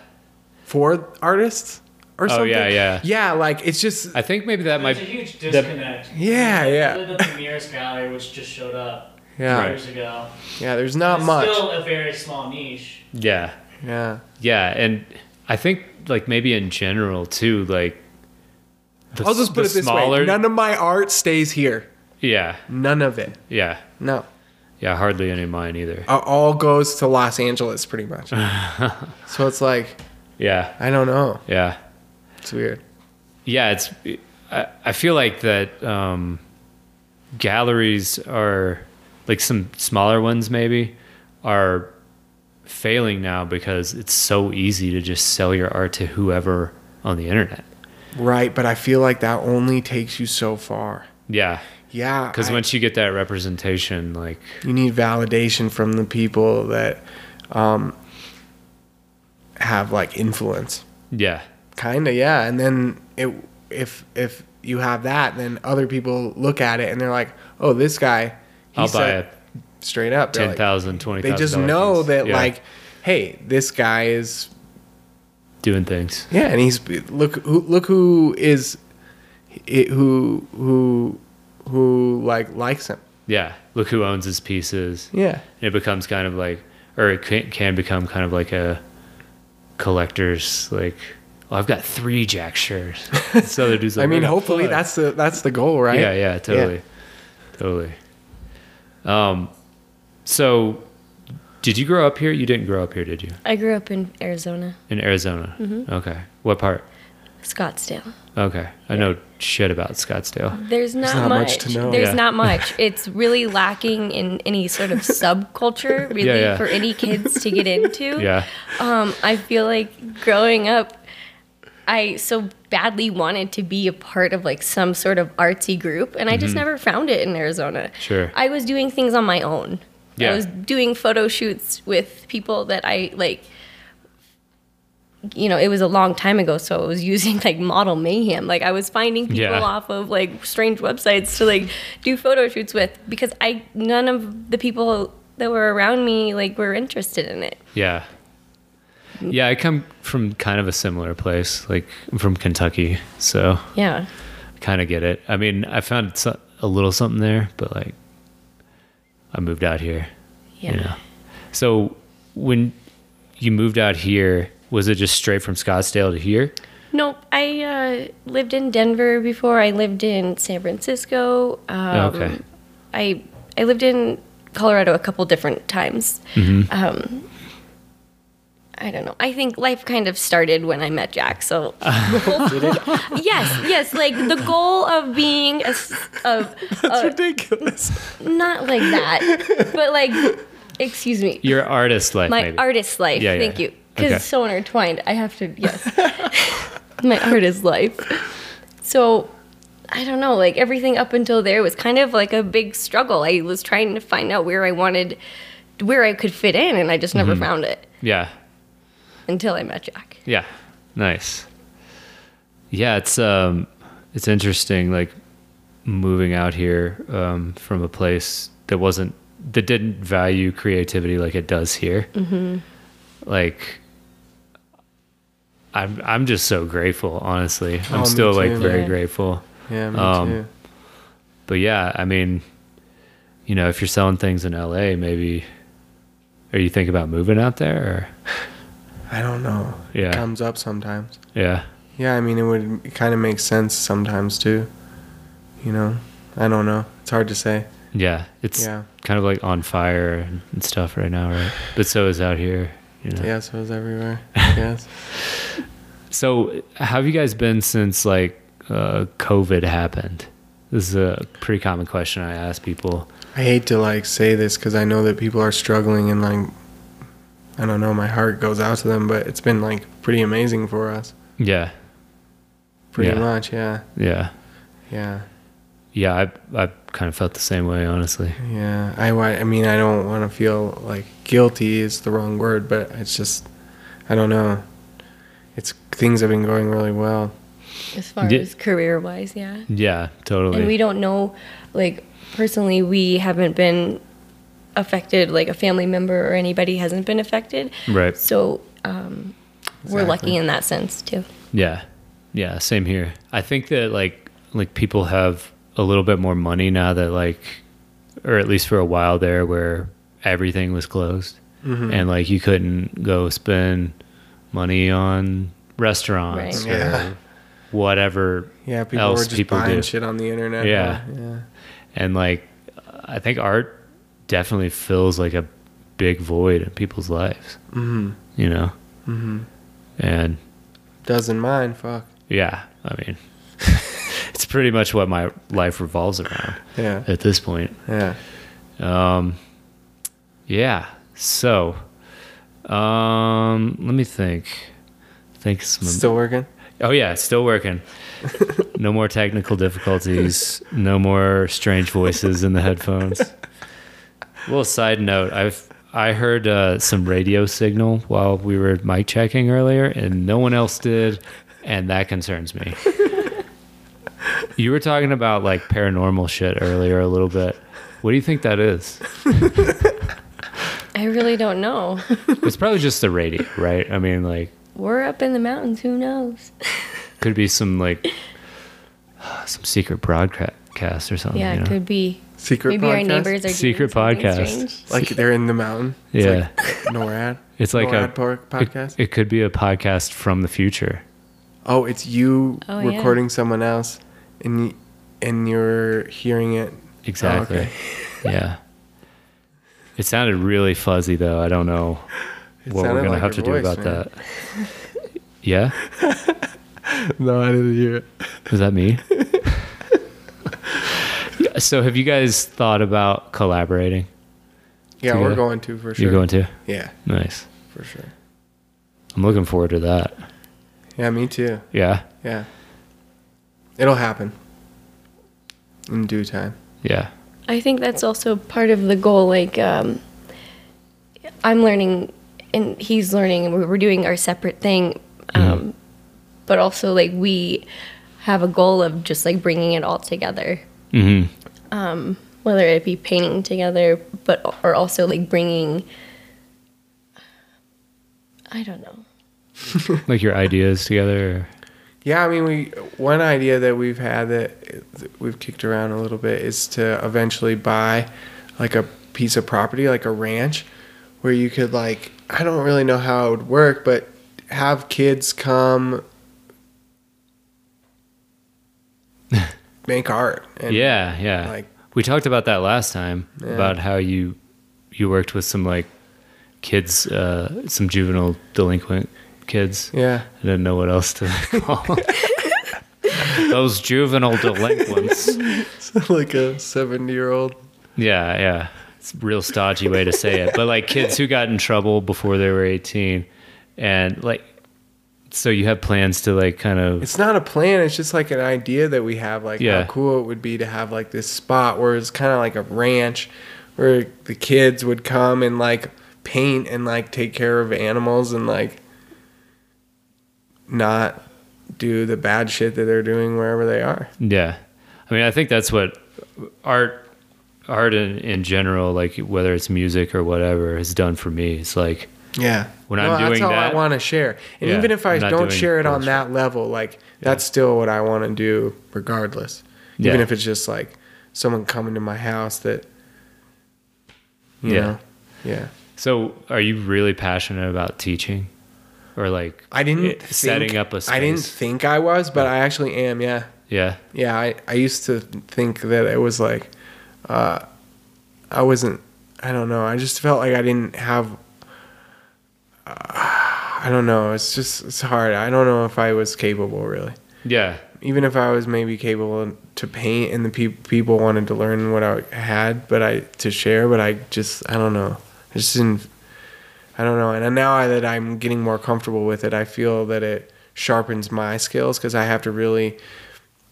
for artists or Oh, something. yeah, yeah. Yeah, like it's just I think maybe that There's might a huge disconnect. Yeah, yeah. Other than the Ramirez Gallery, which just showed up yeah. years ago. Yeah, there's not it's much. still a very small niche. Yeah. yeah. Yeah, and I think like maybe in general too, like the, I'll just put the it this smaller, way. None of my art stays here. Yeah, None of it. yeah, No. yeah. Hardly any of mine either. Uh, All goes to Los Angeles pretty much. [LAUGHS] so it's like Yeah, I don't know. yeah, It's weird. yeah. It's I, I feel like that um, galleries are like some smaller ones maybe are failing now because it's so easy to just sell your art to whoever on the internet. Right, but I feel like that only takes you so far. Yeah, Yeah. because once you get that representation, like you need validation from the people that um, have like influence. yeah, Kinda, yeah. And then it, if if you have that, then other people look at it and they're like, "Oh, this guy." he I'll buy it. straight up. Like- thousand, twenty They just know that Yeah. like, hey, this guy is doing things. yeah, and he's look who look who is it, who who who like likes him. Yeah, look who owns his pieces. Yeah. It becomes kind of like, or it can, can become kind of like a collector's like. Oh, I've got three Jack shirts. This other dude's like, I mean, hopefully five." that's the that's the goal, right? Yeah, yeah, totally, totally. Um, so did you grow up here? You didn't grow up here, did you? I grew up in Arizona, In Arizona. Mm-hmm. Okay. What part? Scottsdale. Okay, I know shit about Scottsdale. There's not, not much. much to know. There's Yeah. not [LAUGHS] much. It's really lacking in any sort of [LAUGHS] subculture, really, Yeah, yeah. for any kids to get into. [LAUGHS] Yeah, Um, I feel like growing up, I so badly wanted to be a part of like some sort of artsy group, and I just never found it in Arizona. Mm-hmm. Sure. I was doing things on my own. Yeah. I was doing photo shoots with people that I like. You know, it was a long time ago, so I was [LAUGHS] using like Model Mayhem. Like I was finding people Yeah. off of like strange websites to like do photo shoots with because I none of the people that were around me like were interested in it. yeah, yeah. I come from kind of a similar place, like I'm from Kentucky, so Yeah. kind of get it. I mean, I found a little something there, but like, I moved out here. Yeah. You know, so when you moved out here, was it just straight from Scottsdale to here? Nope. I uh, lived in Denver before. I lived in San Francisco. Um, Okay. I I lived in Colorado a couple different times. Mm-hmm. Um, I don't know. I think life kind of started when I met Jack. So [LAUGHS] yes, yes. Like the goal of being a, of [LAUGHS] that's uh, ridiculous. not like that, but like excuse me. Your artist life, my maybe. artist life. Yeah, yeah. Thank you. Because Okay. it's so intertwined. I have to, yes. [LAUGHS] my artist life. So, I don't know, like everything up until there was kind of like a big struggle. I was trying to find out where I wanted, where I could fit in, and I just Mm-hmm. never found it Yeah, until I met Jack. yeah, nice. Yeah, it's um, it's interesting, like moving out here um, from a place that wasn't that didn't value creativity like it does here. Mm-hmm. Like, I'm I'm just so grateful. Honestly, I'm Oh, me still like too. very grateful. Yeah, me Um, too. But yeah, I mean, you know, if you're selling things in LA, maybe. Are you thinking about moving out there? Or? [LAUGHS] I don't know. Yeah. It comes up sometimes. Yeah. Yeah, I mean, it would kind of make sense sometimes too. You know, I don't know. It's hard to say. Yeah, it's Yeah. kind of like on fire and, stuff right now, right? But so is out here, you know. Yeah, so it's everywhere. [LAUGHS] yes. So, how have you guys been since like uh, COVID happened? This is a pretty common question I ask people. I hate to like say this because I know that people are struggling and like I don't know. My heart goes out to them, but it's been like pretty amazing for us. Yeah, Pretty Yeah. much, yeah, yeah, yeah, yeah. I I kind of felt the same way, honestly. yeah. I I mean, I don't want to feel like guilty is the wrong word, but it's just I don't know. It's things have been going really well. As far Yeah. as career wise, yeah. Yeah, totally. And we don't know, like, personally, we haven't been affected, like, a family member or anybody hasn't been affected. right. So, um, we're lucky in that sense, too. Yeah. Yeah, same here. I think that like like people have a little bit more money now that like or at least for a while there where everything was closed Mm-hmm. and like you couldn't go spend money on restaurants Right. or Yeah. whatever Yeah, people else were just people buying do. shit on the internet. Yeah. yeah. And like I think art definitely fills like a big void in people's lives, Mm-hmm. you know? Mm-hmm. And Doesn't mind. Fuck. yeah, I mean [LAUGHS] it's pretty much what my life revolves around. Yeah. at this point. Yeah. Um, yeah. So, um, let me think. Think some. Still working. oh yeah, still working. [LAUGHS] no more technical difficulties. No more strange voices in the headphones. Little side note: I've I heard uh, some radio signal while we were mic checking earlier, and no one else did, and that concerns me. [LAUGHS] you were talking about like paranormal shit earlier a little bit. What do you think that is? I really don't know. It's probably just the radio, right? I mean, like, We're up in the mountains. Who knows? could be some like [SIGHS] some secret broadcast or something. Yeah, you it know? could be. Secret Maybe our podcast? neighbors are Secret doing something podcast. strange. Like they're in the mountain. It's Yeah. Like, no ad. [LAUGHS] It's like no a ad por- it- podcast. It, could be a podcast from the future. oh, it's you Oh, yeah. recording someone else, and y- and you're hearing it. Exactly. okay. [LAUGHS] Yeah. It sounded really fuzzy though. I don't know It what we're sounded gonna like have to your do voice, about man. that. [LAUGHS] Yeah. no, I didn't hear it. Was that me? So, have you guys thought about collaborating? Yeah, Together? we're going to for sure. You're going to? Yeah, Nice. for sure. I'm looking forward to that. Yeah, me too. Yeah. Yeah. It'll happen in due time. Yeah. I think that's also part of the goal. Like, um, I'm learning and he's learning, and we're we're doing our separate thing. Um, But also, like, we have a goal of just like bringing it all together, Mm-hmm. whether it be painting together, but or also like bringing. I don't know. [LAUGHS] Like your ideas together. Yeah, I mean, we one idea that we've had that that we've kicked around a little bit is to eventually buy like a piece of property, like a ranch, where you could like I don't really know how it would work, but have kids come [LAUGHS] make art. And yeah. Yeah. like- we talked about that last time Yeah. about how you you worked with some like kids, uh, some juvenile delinquent kids. Yeah. I didn't know what else to [LAUGHS] call them. [LAUGHS] those juvenile delinquents. [LAUGHS] like a seventy year old. Yeah, yeah. It's a real stodgy way to say it. But like kids who got in trouble before they were 18 and like so you have plans to like kind of It's not a plan. It's just like an idea that we have. Like Yeah. how cool it would be to have like this spot where it's kind of like a ranch, where the kids would come and like paint and like take care of animals and like not do the bad shit that they're doing wherever they are. yeah. I mean, I think that's what art art in, in general like whether it's music or whatever has done for me. It's like Yeah. When I'm Well, doing that's all that- I want to share. And Yeah, even if I don't share it on that level, like that's still what I want to do regardless. Yeah. Even if it's just like someone coming to my house that you Yeah. know. Yeah. so are you really passionate about teaching or like I didn't it- think, setting up a space? I didn't think I was, but I actually am. Yeah, yeah. yeah. I, I used to think that it was like, uh, I wasn't. I don't know. I just felt like I didn't have. I don't know. It's just it's hard. I don't know if I was capable really. Yeah. Even if I was maybe capable to paint and the pe- people wanted to learn what I had, but I to share, but I just I don't know. I just didn't. I don't know. And now that I'm getting more comfortable with it, I feel that it sharpens my skills because I have to really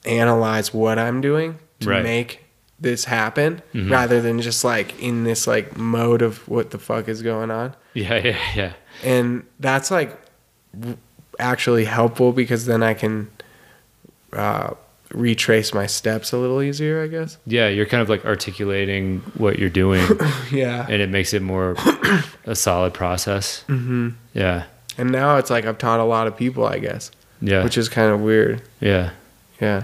analyze what I'm doing to Right. make this happen, Mhm. rather than just like in this like mode of what the fuck is going on Yeah, [LAUGHS] yeah, yeah. And that's like actually helpful because then I can uh, retrace my steps a little easier, I guess. Yeah, you're kind of like articulating what you're doing [LAUGHS] Yeah. and it makes it more a solid process. hmm Yeah. And now it's like I've taught a lot of people, I guess, Yeah. which is kind of weird. yeah. Yeah.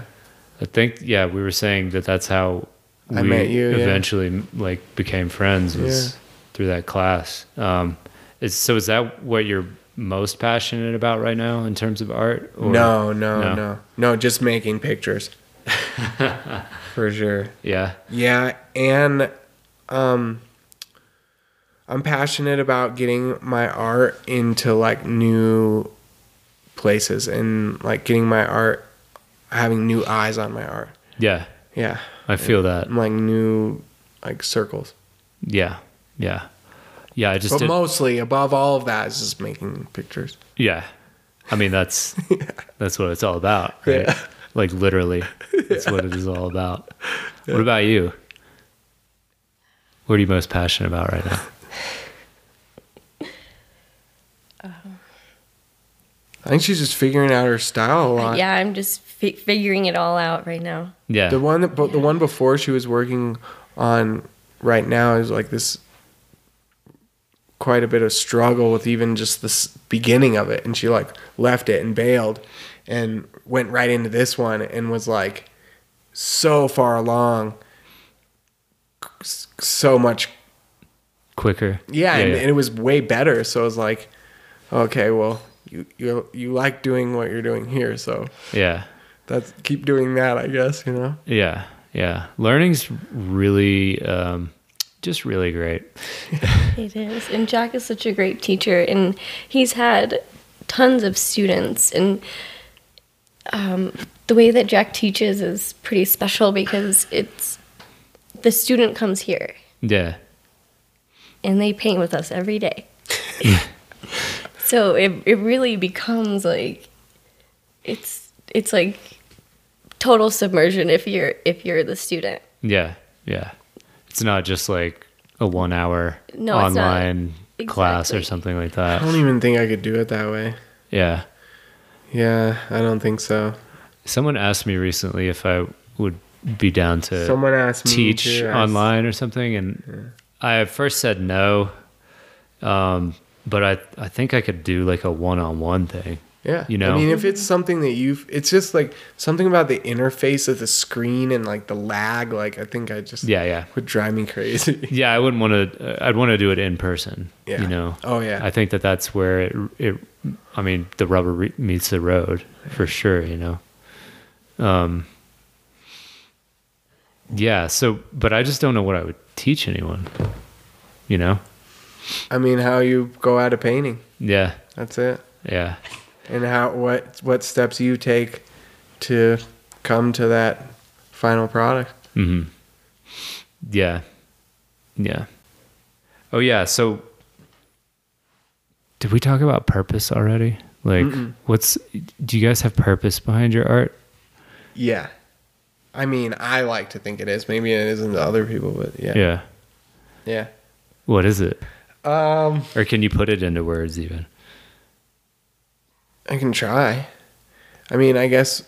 I think yeah, we were saying that that's how we I met you, yeah. eventually like became friends was Yeah. through that class. Um is so is that what you're most passionate about right now in terms of art? Or- no, no, No. no, no, just making pictures [LAUGHS] for sure. Yeah. Yeah, and um I'm passionate about getting my art into like new places and like getting my art having new eyes on my art. Yeah. Yeah. I feel that. Like new like circles. Yeah. Yeah. Yeah, I just But did, mostly above all of that is just making pictures. Yeah. I mean that's [LAUGHS] that's what it's all about, right? Yeah. Like literally. That's what it is all about. What about you? What are you most passionate about right now? I think she's just figuring out her style a uh, lot. Yeah, I'm just fi- figuring it all out right now. Yeah. The one that, but the one before she was working on right now is like this quite a bit of struggle with even just the beginning of it and she like left it and bailed and went right into this one and was like so far along so much Quicker. yeah, and, yeah. and it was way better so I was like okay well you you you like doing what you're doing here so yeah. that's keep doing that I guess you know Yeah. Yeah. Learning's really um just really great. It is. And Jack is such a great teacher and he's had tons of students and um, the way that Jack teaches is pretty special because it's the student comes here Yeah. and they paint with us every day. [LAUGHS] so it it really becomes like it's it's like total submersion if you're if you're the student. Yeah. Yeah. It's not just like a one hour No, it's not. online class or something like that. I don't even think I could do it that way. Yeah. Yeah, I don't think so. Someone asked me recently if I would be down to Someone asked me teach to ask- online or something, and I at first said no. Um, but I I think I could do like a one on one thing. Yeah, you know? I mean, if it's something that you've, it's just like something about the interface of the screen and like the lag. Like I think I just Yeah, yeah, would drive me crazy. [LAUGHS] yeah. I wouldn't want to. I'd want to do it in person. Yeah. You know. Oh yeah. I think that that's where it. it I mean, the rubber re- meets the road for sure. You know. Um. Yeah. So, but I just don't know what I would teach anyone. You know. I mean, how you go out of painting. Yeah. That's it. Yeah. And how what what steps you take to come to that final product. hmm Yeah. Yeah. Oh yeah. So, did we talk about purpose already? Like, Mm-mm. what's? Do you guys have purpose behind your art? Yeah. I mean, I like to think it is. Maybe it isn't to other people, but yeah. Yeah. Yeah. What is it? Um, Or can you put it into words even? I can try. I mean, I guess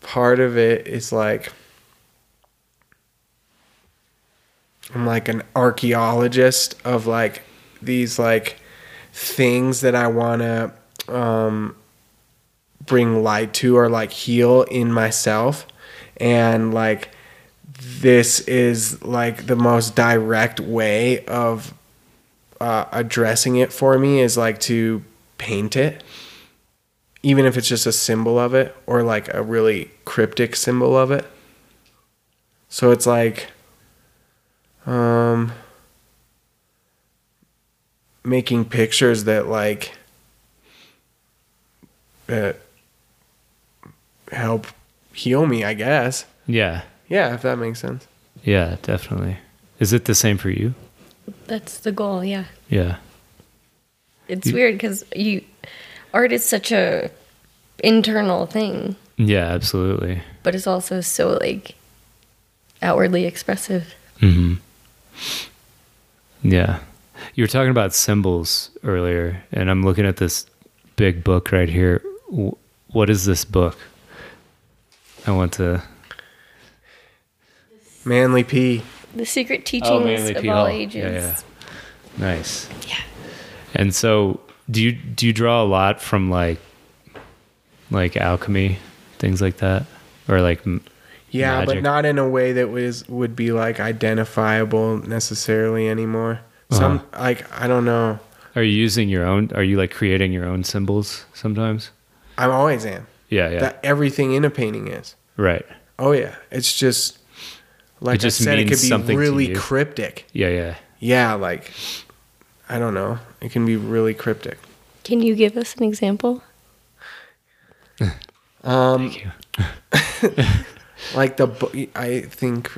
part of it is like I'm like an archaeologist of like these like things that I want to um bring light to or like heal in myself and like this is like the most direct way of uh, addressing it for me is like to paint it even if it's just a symbol of it or like a really cryptic symbol of it. So it's like um making pictures that like that help heal me, I guess. Yeah. Yeah, if that makes sense. Yeah. Definitely. Is it the same for you? That's the goal, yeah. Yeah. It's You- weird because you art is such a internal thing, Yeah. Absolutely. but it's also so like outwardly expressive. hmm Yeah. You were talking about symbols earlier, and I'm looking at this big book right here. What is this book? I want to. Manly P. The secret teachings Oh, Manly of P. all ages. Yeah, yeah. Nice. Yeah. And so, do you do you draw a lot from like like alchemy, things like that, or like Yeah, but not in a way that was would be like identifiable necessarily anymore. Some Uh-huh. like I don't know. are you using your own? Are you like creating your own symbols sometimes? I'm always am. Yeah, yeah, That everything in a painting is. right. Oh yeah, it's just like just I said, it could be really cryptic. Yeah, yeah. Yeah, like I don't know. It can be really cryptic. Can you give us an example? [LAUGHS] Um, Thank you. [LAUGHS] like the I think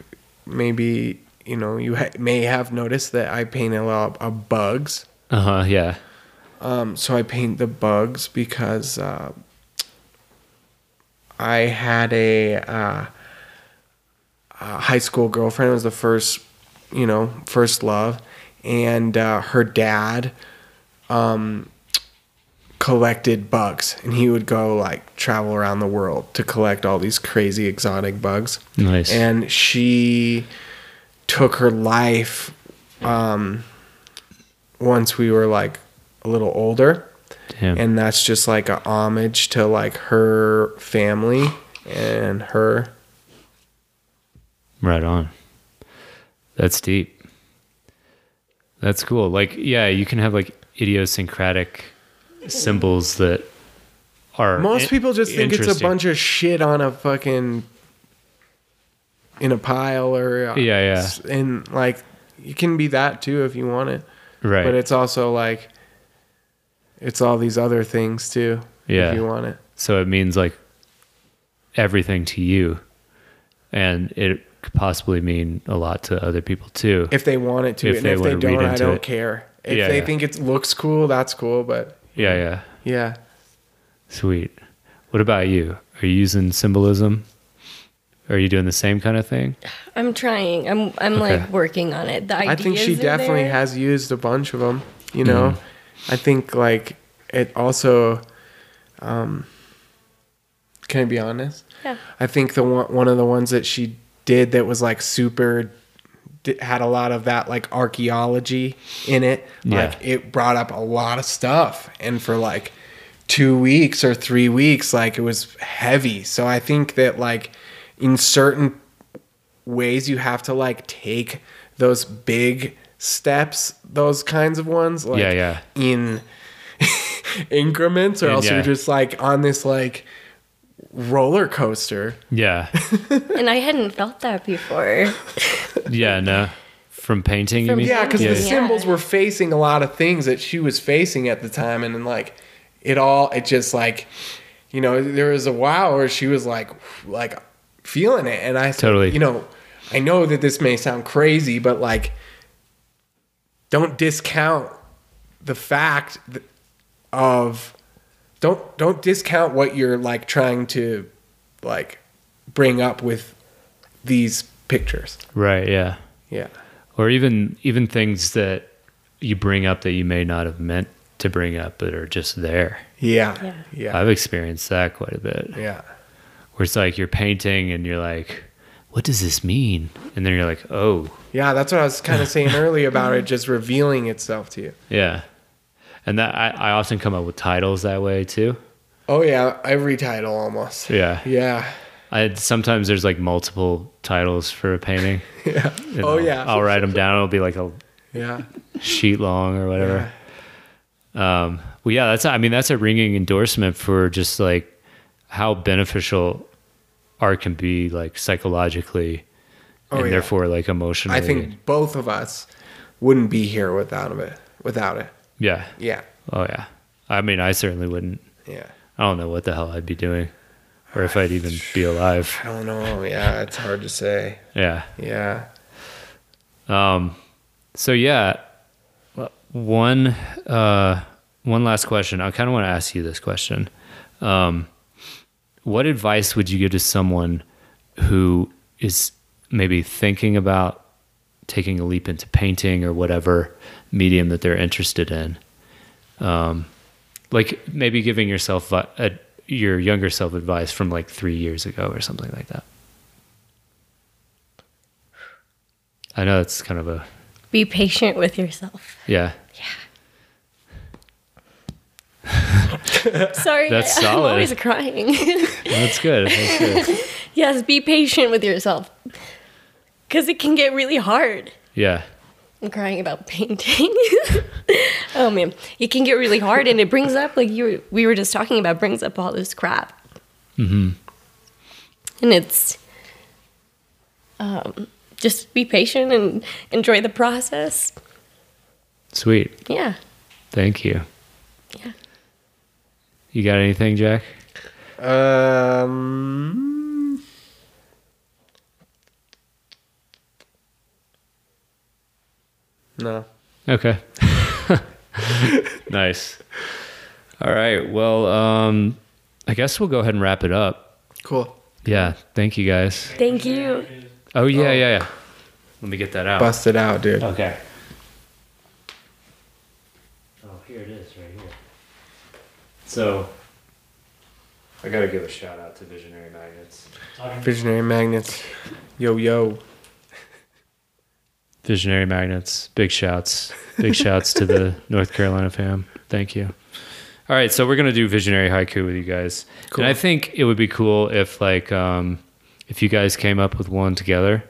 maybe you know you ha- may have noticed that I paint a lot of bugs. Uh huh. Yeah. Um, so I paint the bugs because uh, I had a, uh, a high school girlfriend. It was the first, you know, first love, and uh, her dad um, collected bugs, and he would go like travel around the world to collect all these crazy exotic bugs Nice. and she took her life um, once we were like a little older Damn. and that's just like a homage to like her family and her Right on. That's deep. That's cool. Like, yeah, you can have like idiosyncratic symbols that are most in- people just think it's a bunch of shit on a fucking in a pile or uh, Yeah, yeah. and like you can be that too if you want it right. but it's also like it's all these other things too Yeah. if you want it so it means like everything to you, and it could possibly mean a lot to other people too. if they want it to, If and they if they wanna don't, I don't it. care. If Yeah, they yeah. think it looks cool, that's cool. But yeah, yeah, yeah, sweet. What about you? Are you using symbolism? Are you doing the same kind of thing? I'm trying. I'm I'm Okay. like working on it. The I think she definitely there. has used a bunch of them. You know, Mm-hmm. I think like it also. Um, can I be honest? Yeah. I think the one one of the ones that she did that was like super had a lot of that like archaeology in it. Yeah. Like it brought up a lot of stuff, and for like two weeks or three weeks, like it was heavy. So I think that like in certain ways you have to like take those big steps, those kinds of ones. Like Yeah, yeah. In [LAUGHS] increments, or And else yeah. you're just like on this like roller coaster. Yeah, [LAUGHS] and I hadn't felt that before. yeah, no. From painting, From you mean? Yeah, because Yeah. the symbols were facing a lot of things that she was facing at the time, and then like it all, it just like, you know, there was a while where she was like, like feeling it, and I Totally. you know, I know that this may sound crazy, but like, don't discount the fact th- of don't don't discount what you're like trying to like bring up with these pictures. Right. Yeah. Yeah. or even even things that you bring up that you may not have meant to bring up but are just there Yeah. Yeah. Yeah. i've experienced that quite a bit yeah. where it's like you're painting and you're like what does this mean and then you're like oh Yeah, that's what I was kind of [LAUGHS] saying earlier about it just revealing itself to you. yeah and that I, I often come up with titles that way too Oh yeah, every title almost. yeah Yeah. I, sometimes there's like multiple titles for a painting [LAUGHS] Yeah. and Oh I'll- yeah. i'll write them down it'll be like a Yeah. sheet long or whatever Um, well, yeah, that's I mean that's a ringing endorsement for just like how beneficial art can be, like psychologically, Oh, and yeah. therefore like emotionally. I think both of us wouldn't be here without it. Without it. Yeah. Yeah. Oh yeah. I mean, I certainly wouldn't. Yeah. I don't know what the hell I'd be doing, or if I'd even be alive. [SIGHS] I don't know. Yeah, it's hard to say. Yeah. Yeah. Um. So yeah, one uh one last question. I kind of want to ask you this question. Um, what advice would you give to someone who is maybe thinking about taking a leap into painting or whatever medium that they're interested in? Um, like maybe giving yourself vi- a, your younger self advice from like three years ago or something like that. I know that's kind of a Be patient with yourself. Yeah. Yeah. [LAUGHS] Sorry, That's I, solid. I'm always crying. That's good. That's good. [LAUGHS] yes, be patient with yourself. Because it can get really hard. Yeah. I'm crying about [LAUGHS] painting. oh man, it can get really hard, and it brings up like you were, we were just talking about brings up all this crap. Mm-hmm. And it's um, just be patient and enjoy the process. Sweet. Yeah. Thank you. Yeah. You got anything, Jack? Um. No. Okay. [LAUGHS] nice. All right. Well, um, I guess we'll go ahead and wrap it up. Cool. Yeah. Thank you guys. Thank you. Oh yeah, yeah, yeah. Let me get that out. Bust it out, dude. Okay. Oh, here it is, right here. So, I gotta give a shout out to Visionary Magnets. Visionary magnets. Yo yo. Visionary Magnets. Big shouts. Big shouts to the [LAUGHS] North Carolina fam. Thank you. All right, so we're gonna do Visionary Haiku with you guys, Cool. and I think it would be cool if like um, if you guys came up with one together,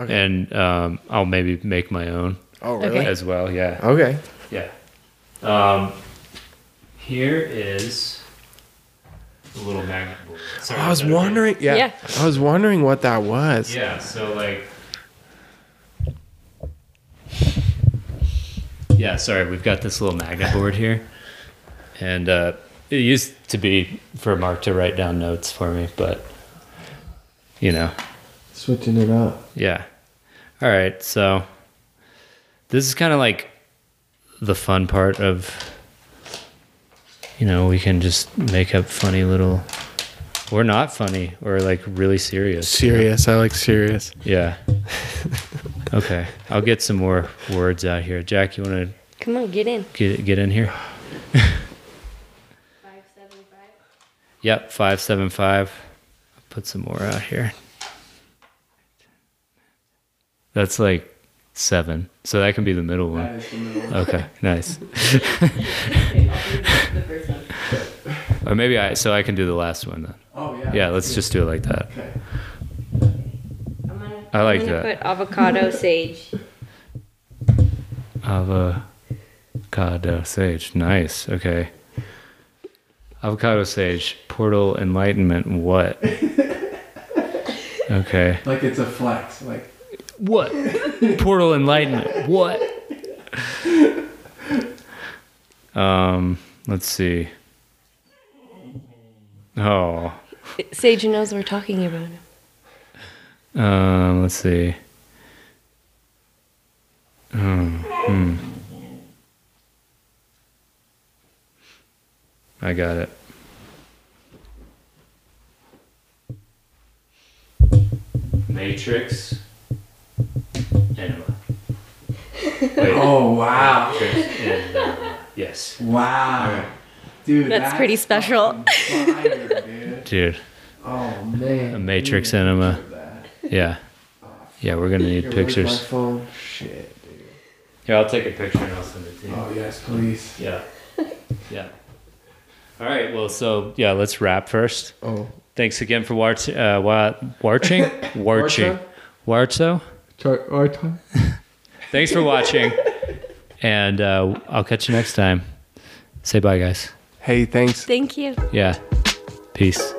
Okay. and um, I'll maybe make my own Oh really? Okay. as well. Yeah. Okay. Yeah. Um, here is a little magnet board. Sorry, I was is that okay? wondering. Yeah, Yeah. I was wondering what that was. Yeah, so like. Yeah, sorry, we've got this little magnet [LAUGHS] board here. And uh, It used to be for Mark to write down notes for me, but you know, Switching it up. yeah. All right, so this is kind of like the fun part of you know, we can just make up funny little or not funny or like really serious. Serious. I like serious. Yeah. [LAUGHS] okay. I'll get some more words out here. Jack, you want to Come on, get in. get get in here? [LAUGHS] Five, seven, five. Yep, 575. Put some more out here. That's like 7. So that can be the middle one. Okay, nice. [LAUGHS] or maybe I so I can do the last one then. Oh yeah. Yeah, let's just do it like that. Okay. I'm gonna, I like I'm gonna that. put avocado [LAUGHS] sage. Avocado sage. Nice. Okay. Avocado sage. Portal enlightenment. What? Okay. [LAUGHS] Like it's a flex. Like What? Portal enlightenment. What? Um, let's see. Oh. Sage knows we're talking about him. Um, let's see. Um, hmm. I got it. Matrix. Enema. Oh wow. Matrix Enema. Yes. Wow. Dude. That's pretty special. fire, dude. Dude, Oh man. a Matrix Dude, Enema. Look at that. Yeah. Yeah, we're gonna need Here, where's pictures. My phone. Shit, dude. Here, I'll take a picture and I'll send it to you. Oh yes, please. Yeah. Yeah. All right. Well, so yeah, let's wrap first. Oh. Thanks again for watch, uh, wa- watching, [LAUGHS] watching, Warcho. Char- or time. [LAUGHS] Thanks for watching, and uh, I'll catch you next time. Say bye, guys. Hey, thanks. Thank you. Yeah. Peace.